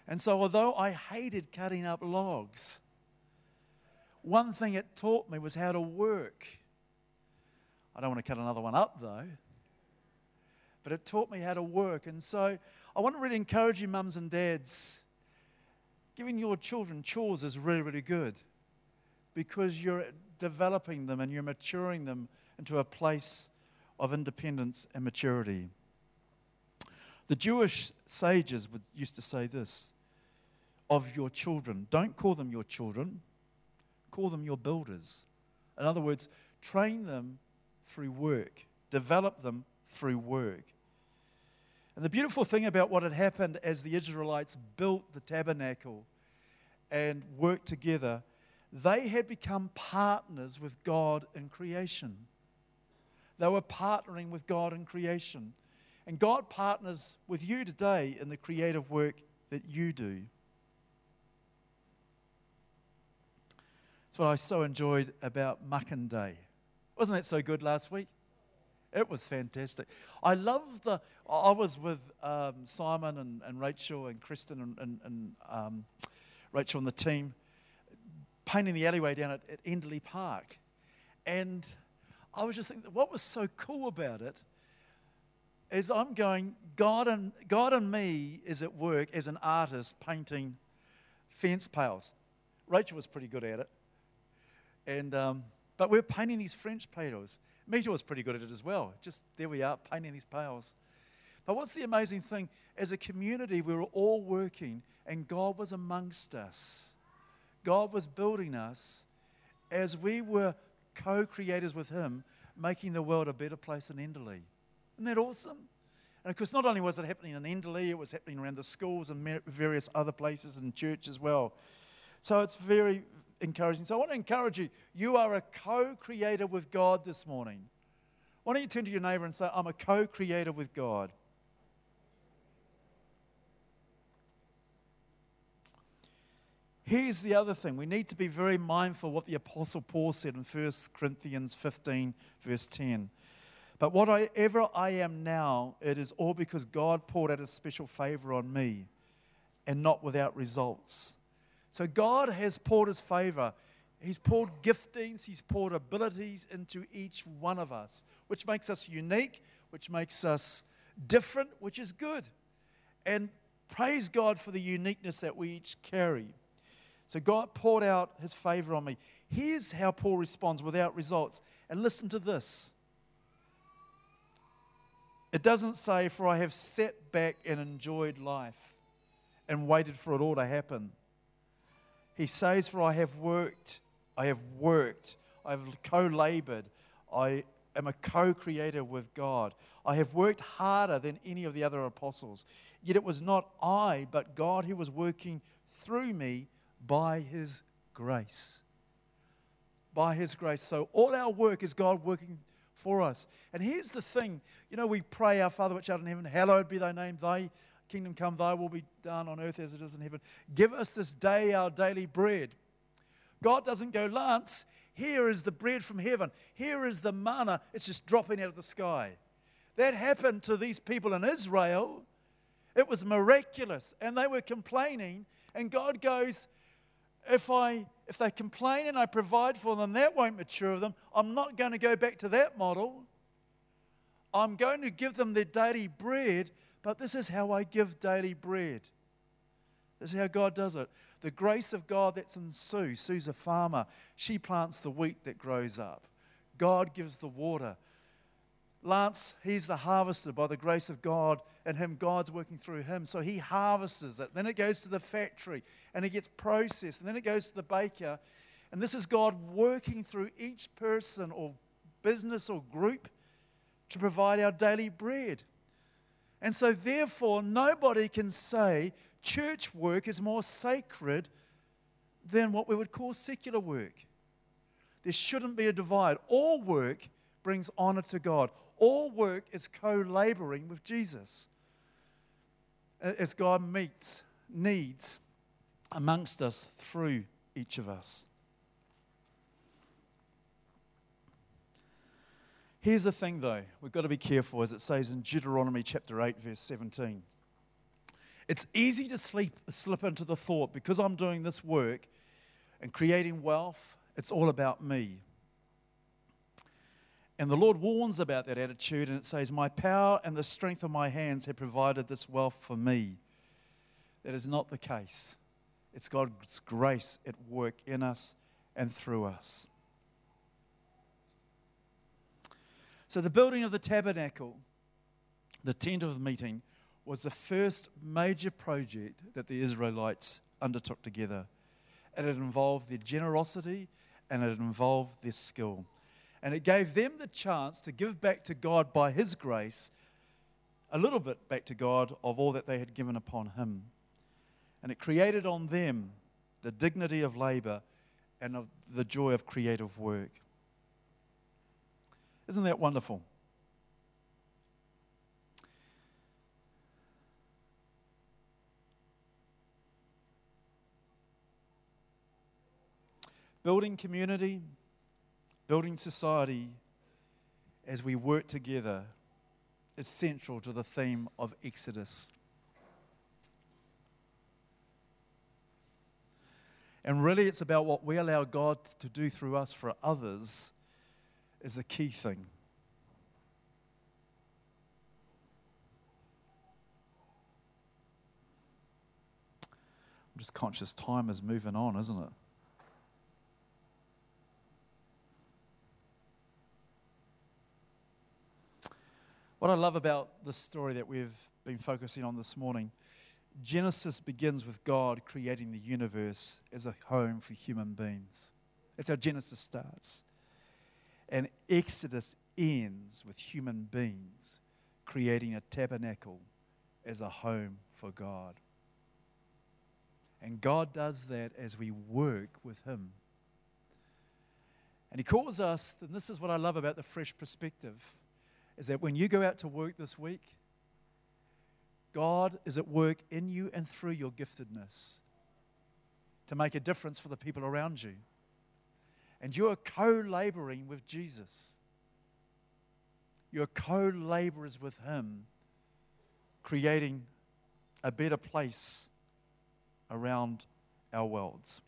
And so, although I hated cutting up logs, one thing it taught me was how to work. I don't want to cut another one up though, but it taught me how to work. And so, I want to really encourage you, mums and dads. Giving your children chores is really, really good because you're developing them and you're maturing them into a place of independence and maturity. The Jewish sages would, used to say this of your children don't call them your children, call them your builders. In other words, train them through work, develop them through work. And the beautiful thing about what had happened as the Israelites built the tabernacle and worked together, they had become partners with God in creation. They were partnering with God in creation. And God partners with you today in the creative work that you do. That's what I so enjoyed about Muckin Day. Wasn't that so good last week? It was fantastic. I love the. I was with um, Simon and, and Rachel and Kristen and, and, and um, Rachel and the team painting the alleyway down at, at Enderley Park. And I was just thinking, what was so cool about it is I'm going, God and, God and me is at work as an artist painting fence pales. Rachel was pretty good at it. And, um, but we are painting these French pales. Mita was pretty good at it as well. Just there we are, painting these pales. But what's the amazing thing? As a community, we were all working, and God was amongst us. God was building us as we were co creators with Him, making the world a better place in Enderley. Isn't that awesome? And of course, not only was it happening in Enderley, it was happening around the schools and various other places and church as well. So it's very, encouraging. So I want to encourage you. You are a co creator with God this morning. Why don't you turn to your neighbor and say, I'm a co creator with God? Here's the other thing. We need to be very mindful what the Apostle Paul said in 1 Corinthians 15, verse 10. But whatever I am now, it is all because God poured out a special favor on me and not without results. So God has poured his favor. He's poured giftings, he's poured abilities into each one of us, which makes us unique, which makes us different, which is good. And praise God for the uniqueness that we each carry. So God poured out his favor on me. Here's how Paul responds without results. And listen to this. It doesn't say, For I have sat back and enjoyed life and waited for it all to happen. He says, For I have worked, I have worked, I have co labored, I am a co creator with God. I have worked harder than any of the other apostles. Yet it was not I, but God who was working through me by his grace. By his grace. So all our work is God working for us. And here's the thing you know, we pray, Our Father which art in heaven, hallowed be thy name, thy kingdom come, thy will be done on earth as it is in heaven. Give us this day our daily bread. God doesn't go, Lance, here is the bread from heaven. Here is the manna. It's just dropping out of the sky. That happened to these people in Israel. It was miraculous. And they were complaining. And God goes, if I if they complain and I provide for them, that won't mature them. I'm not going to go back to that model. I'm going to give them their daily bread but this is how I give daily bread. This is how God does it. The grace of God that's in Sue. Sue's a farmer. She plants the wheat that grows up. God gives the water. Lance, he's the harvester by the grace of God, and him, God's working through him. So he harvests it. Then it goes to the factory and it gets processed. And then it goes to the baker. And this is God working through each person or business or group to provide our daily bread. And so, therefore, nobody can say church work is more sacred than what we would call secular work. There shouldn't be a divide. All work brings honor to God, all work is co laboring with Jesus as God meets needs amongst us through each of us. Here's the thing, though, we've got to be careful, as it says in Deuteronomy chapter 8, verse 17. It's easy to sleep, slip into the thought because I'm doing this work and creating wealth, it's all about me. And the Lord warns about that attitude, and it says, My power and the strength of my hands have provided this wealth for me. That is not the case. It's God's grace at work in us and through us. So, the building of the tabernacle, the tent of meeting, was the first major project that the Israelites undertook together. And it involved their generosity and it involved their skill. And it gave them the chance to give back to God by His grace, a little bit back to God of all that they had given upon Him. And it created on them the dignity of labor and of the joy of creative work. Isn't that wonderful? Building community, building society as we work together is central to the theme of Exodus. And really, it's about what we allow God to do through us for others, is the key thing. I'm just conscious time is moving on, isn't it? What I love about this story that we've been focusing on this morning, Genesis begins with God creating the universe as a home for human beings. That's how Genesis starts. And Exodus ends with human beings creating a tabernacle as a home for God. And God does that as we work with Him. And He calls us, and this is what I love about the fresh perspective is that when you go out to work this week, God is at work in you and through your giftedness to make a difference for the people around you. And you are co laboring with Jesus. You're co laborers with Him, creating a better place around our worlds.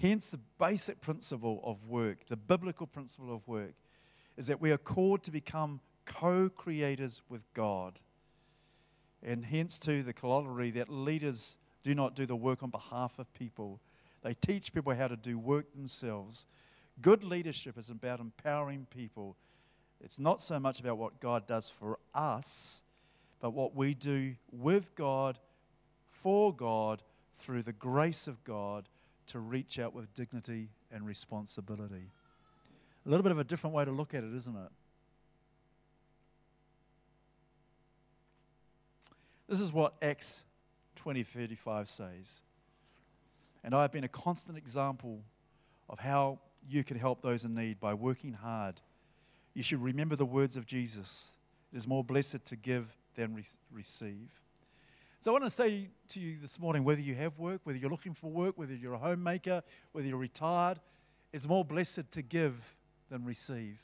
Hence, the basic principle of work, the biblical principle of work, is that we are called to become co creators with God. And hence, too, the corollary that leaders do not do the work on behalf of people, they teach people how to do work themselves. Good leadership is about empowering people. It's not so much about what God does for us, but what we do with God, for God, through the grace of God to reach out with dignity and responsibility. A little bit of a different way to look at it, isn't it? This is what Acts 20:35 says. And I have been a constant example of how you can help those in need by working hard. You should remember the words of Jesus. It is more blessed to give than re- receive. So I want to say to you this morning whether you have work, whether you're looking for work, whether you're a homemaker, whether you're retired, it's more blessed to give than receive.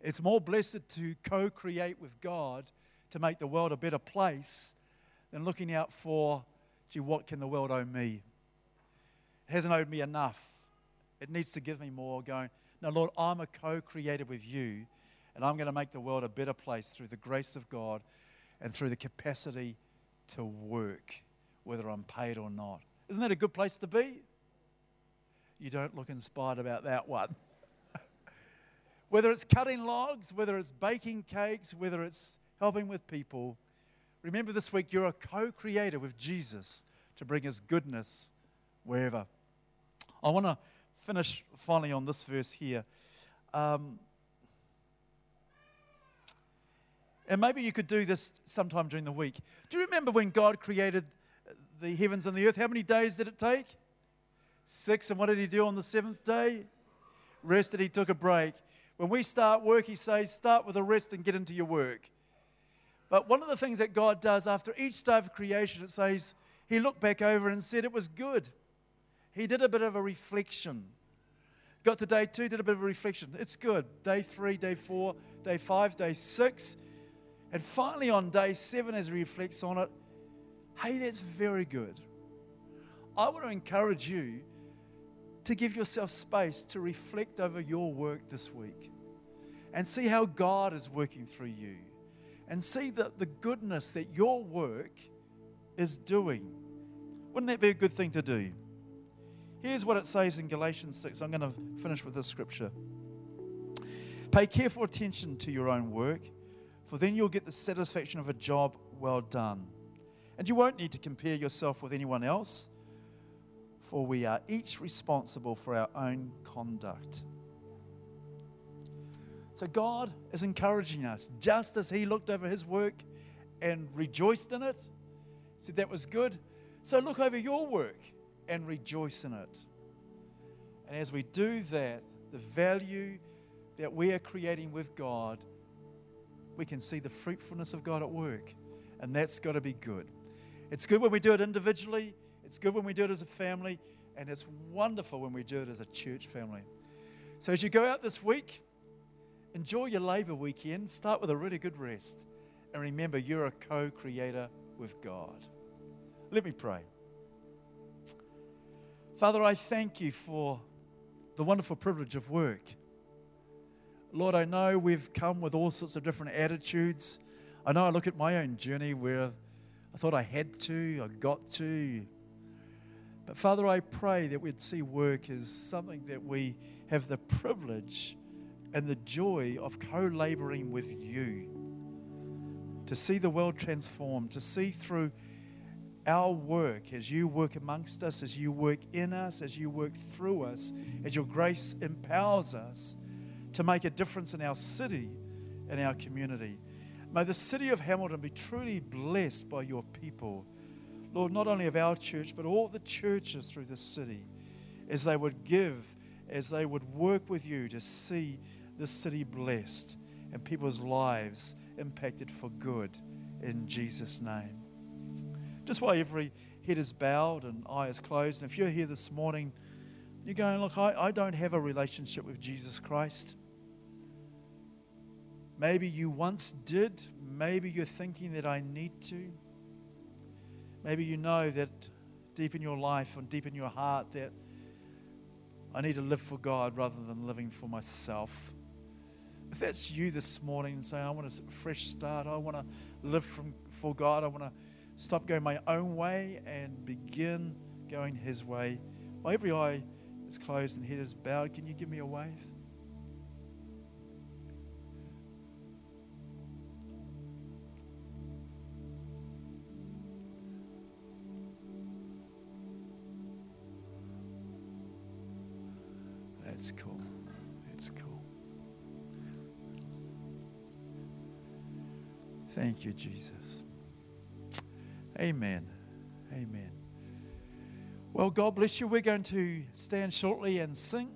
It's more blessed to co create with God to make the world a better place than looking out for, gee, what can the world owe me? It hasn't owed me enough. It needs to give me more. Going, no, Lord, I'm a co creator with you, and I'm going to make the world a better place through the grace of God and through the capacity to work, whether I'm paid or not. Isn't that a good place to be? You don't look inspired about that one. whether it's cutting logs, whether it's baking cakes, whether it's helping with people, remember this week you're a co creator with Jesus to bring his goodness wherever. I want to finish finally on this verse here. Um, And maybe you could do this sometime during the week. Do you remember when God created the heavens and the earth? How many days did it take? Six. And what did He do on the seventh day? Rested, He took a break. When we start work, He says, start with a rest and get into your work. But one of the things that God does after each day of creation, it says, He looked back over and said it was good. He did a bit of a reflection. Got to day two, did a bit of a reflection. It's good. Day three, day four, day five, day six. And finally on day seven, as he reflects on it, hey, that's very good. I want to encourage you to give yourself space to reflect over your work this week and see how God is working through you and see the, the goodness that your work is doing. Wouldn't that be a good thing to do? Here's what it says in Galatians 6. I'm going to finish with this scripture. Pay careful attention to your own work, for then you'll get the satisfaction of a job well done. And you won't need to compare yourself with anyone else, for we are each responsible for our own conduct. So God is encouraging us, just as He looked over His work and rejoiced in it, said that was good. So look over your work and rejoice in it. And as we do that, the value that we are creating with God, we can see the fruitfulness of God at work. And that's got to be good. It's good when we do it individually, it's good when we do it as a family, and it's wonderful when we do it as a church family. So as you go out this week, enjoy your labor weekend, start with a really good rest, and remember you're a co creator with God. Let me pray. Father, I thank you for the wonderful privilege of work. Lord, I know we've come with all sorts of different attitudes. I know I look at my own journey where I thought I had to, I got to. But Father, I pray that we'd see work as something that we have the privilege and the joy of co laboring with you. To see the world transformed, to see through our work as you work amongst us, as you work in us, as you work through us, as your grace empowers us to make a difference in our city and our community. May the city of Hamilton be truly blessed by your people. Lord, not only of our church, but all the churches through this city, as they would give, as they would work with you to see this city blessed and people's lives impacted for good in Jesus' name. Just while every head is bowed and eye is closed, and if you're here this morning, you're going, Look, I, I don't have a relationship with Jesus Christ. Maybe you once did. Maybe you're thinking that I need to. Maybe you know that deep in your life and deep in your heart that I need to live for God rather than living for myself. If that's you this morning and saying, I want a fresh start, I want to live from, for God, I want to stop going my own way and begin going His way. While every eye is closed and head is bowed, can you give me a wave? That's cool. That's cool. Thank you, Jesus. Amen. Amen. Well, God bless you. We're going to stand shortly and sing.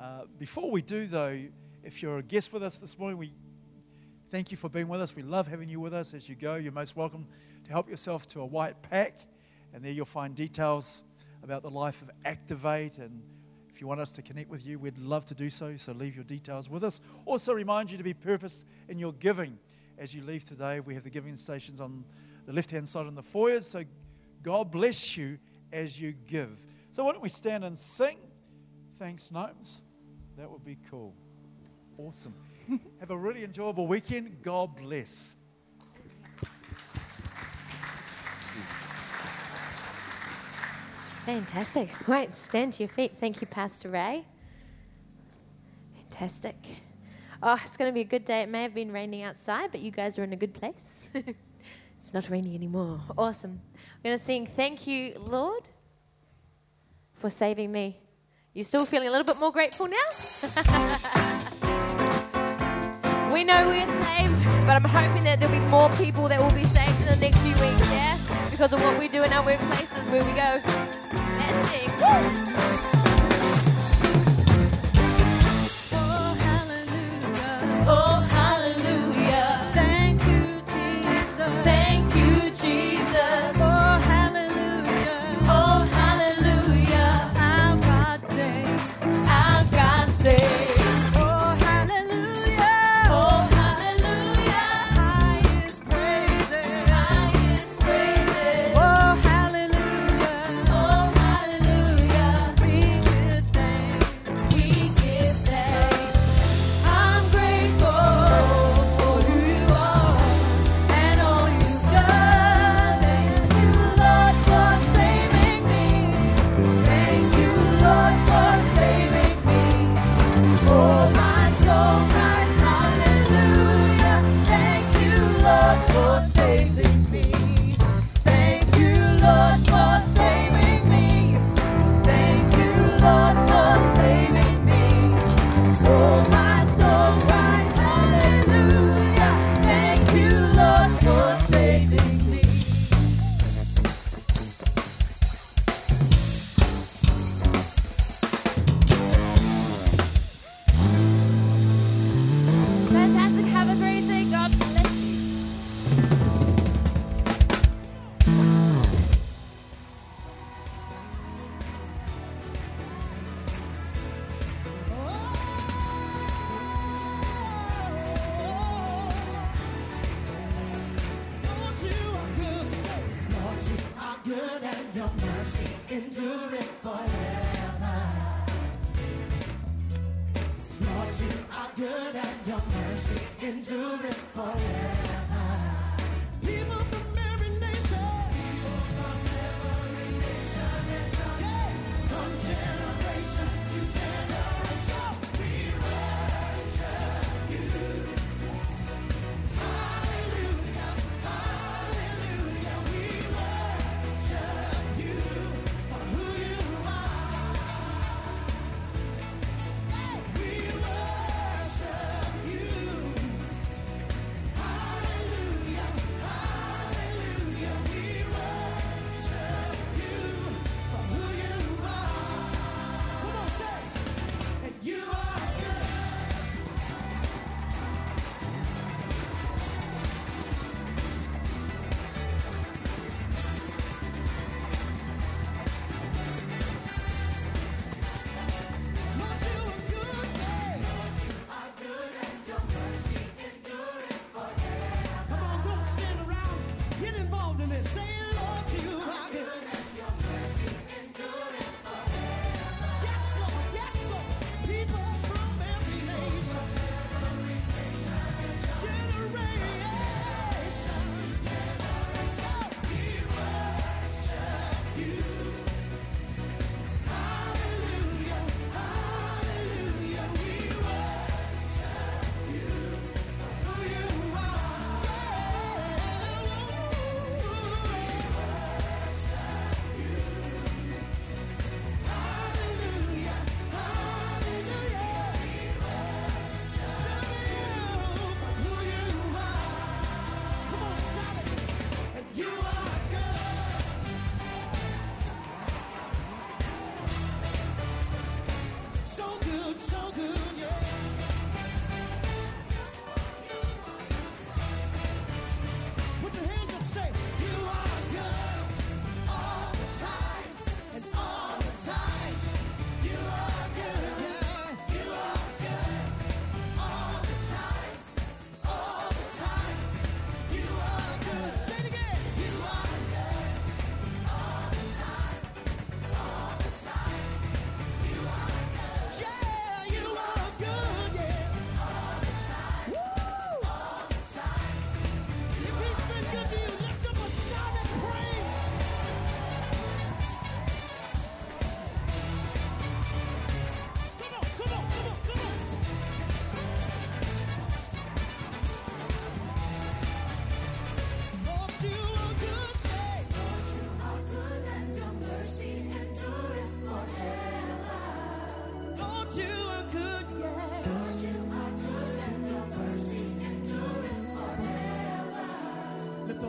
Uh, before we do, though, if you're a guest with us this morning, we thank you for being with us. We love having you with us as you go. You're most welcome to help yourself to a white pack, and there you'll find details about the life of Activate. And if you want us to connect with you, we'd love to do so. So leave your details with us. Also, remind you to be purpose in your giving as you leave today. We have the giving stations on the left hand side in the foyers. So God bless you as you give. So why don't we stand and sing? Thanks, Gnomes. That would be cool. Awesome. Have a really enjoyable weekend. God bless. Fantastic. Right, stand to your feet. Thank you, Pastor Ray. Fantastic. Oh, it's going to be a good day. It may have been raining outside, but you guys are in a good place. it's not raining anymore. Awesome. We're going to sing Thank You, Lord, for saving me. You still feeling a little bit more grateful now? we know we're saved, but I'm hoping that there'll be more people that will be saved in the next few weeks, yeah? Because of what we do in our workplaces where we go. Let's sing. Woo!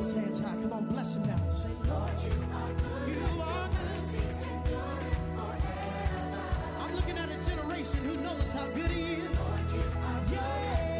his hands high. Come on, bless him now. Say, Lord, you are good. You are good. I'm looking at a generation who knows how good he is. Lord, you are good. Yeah.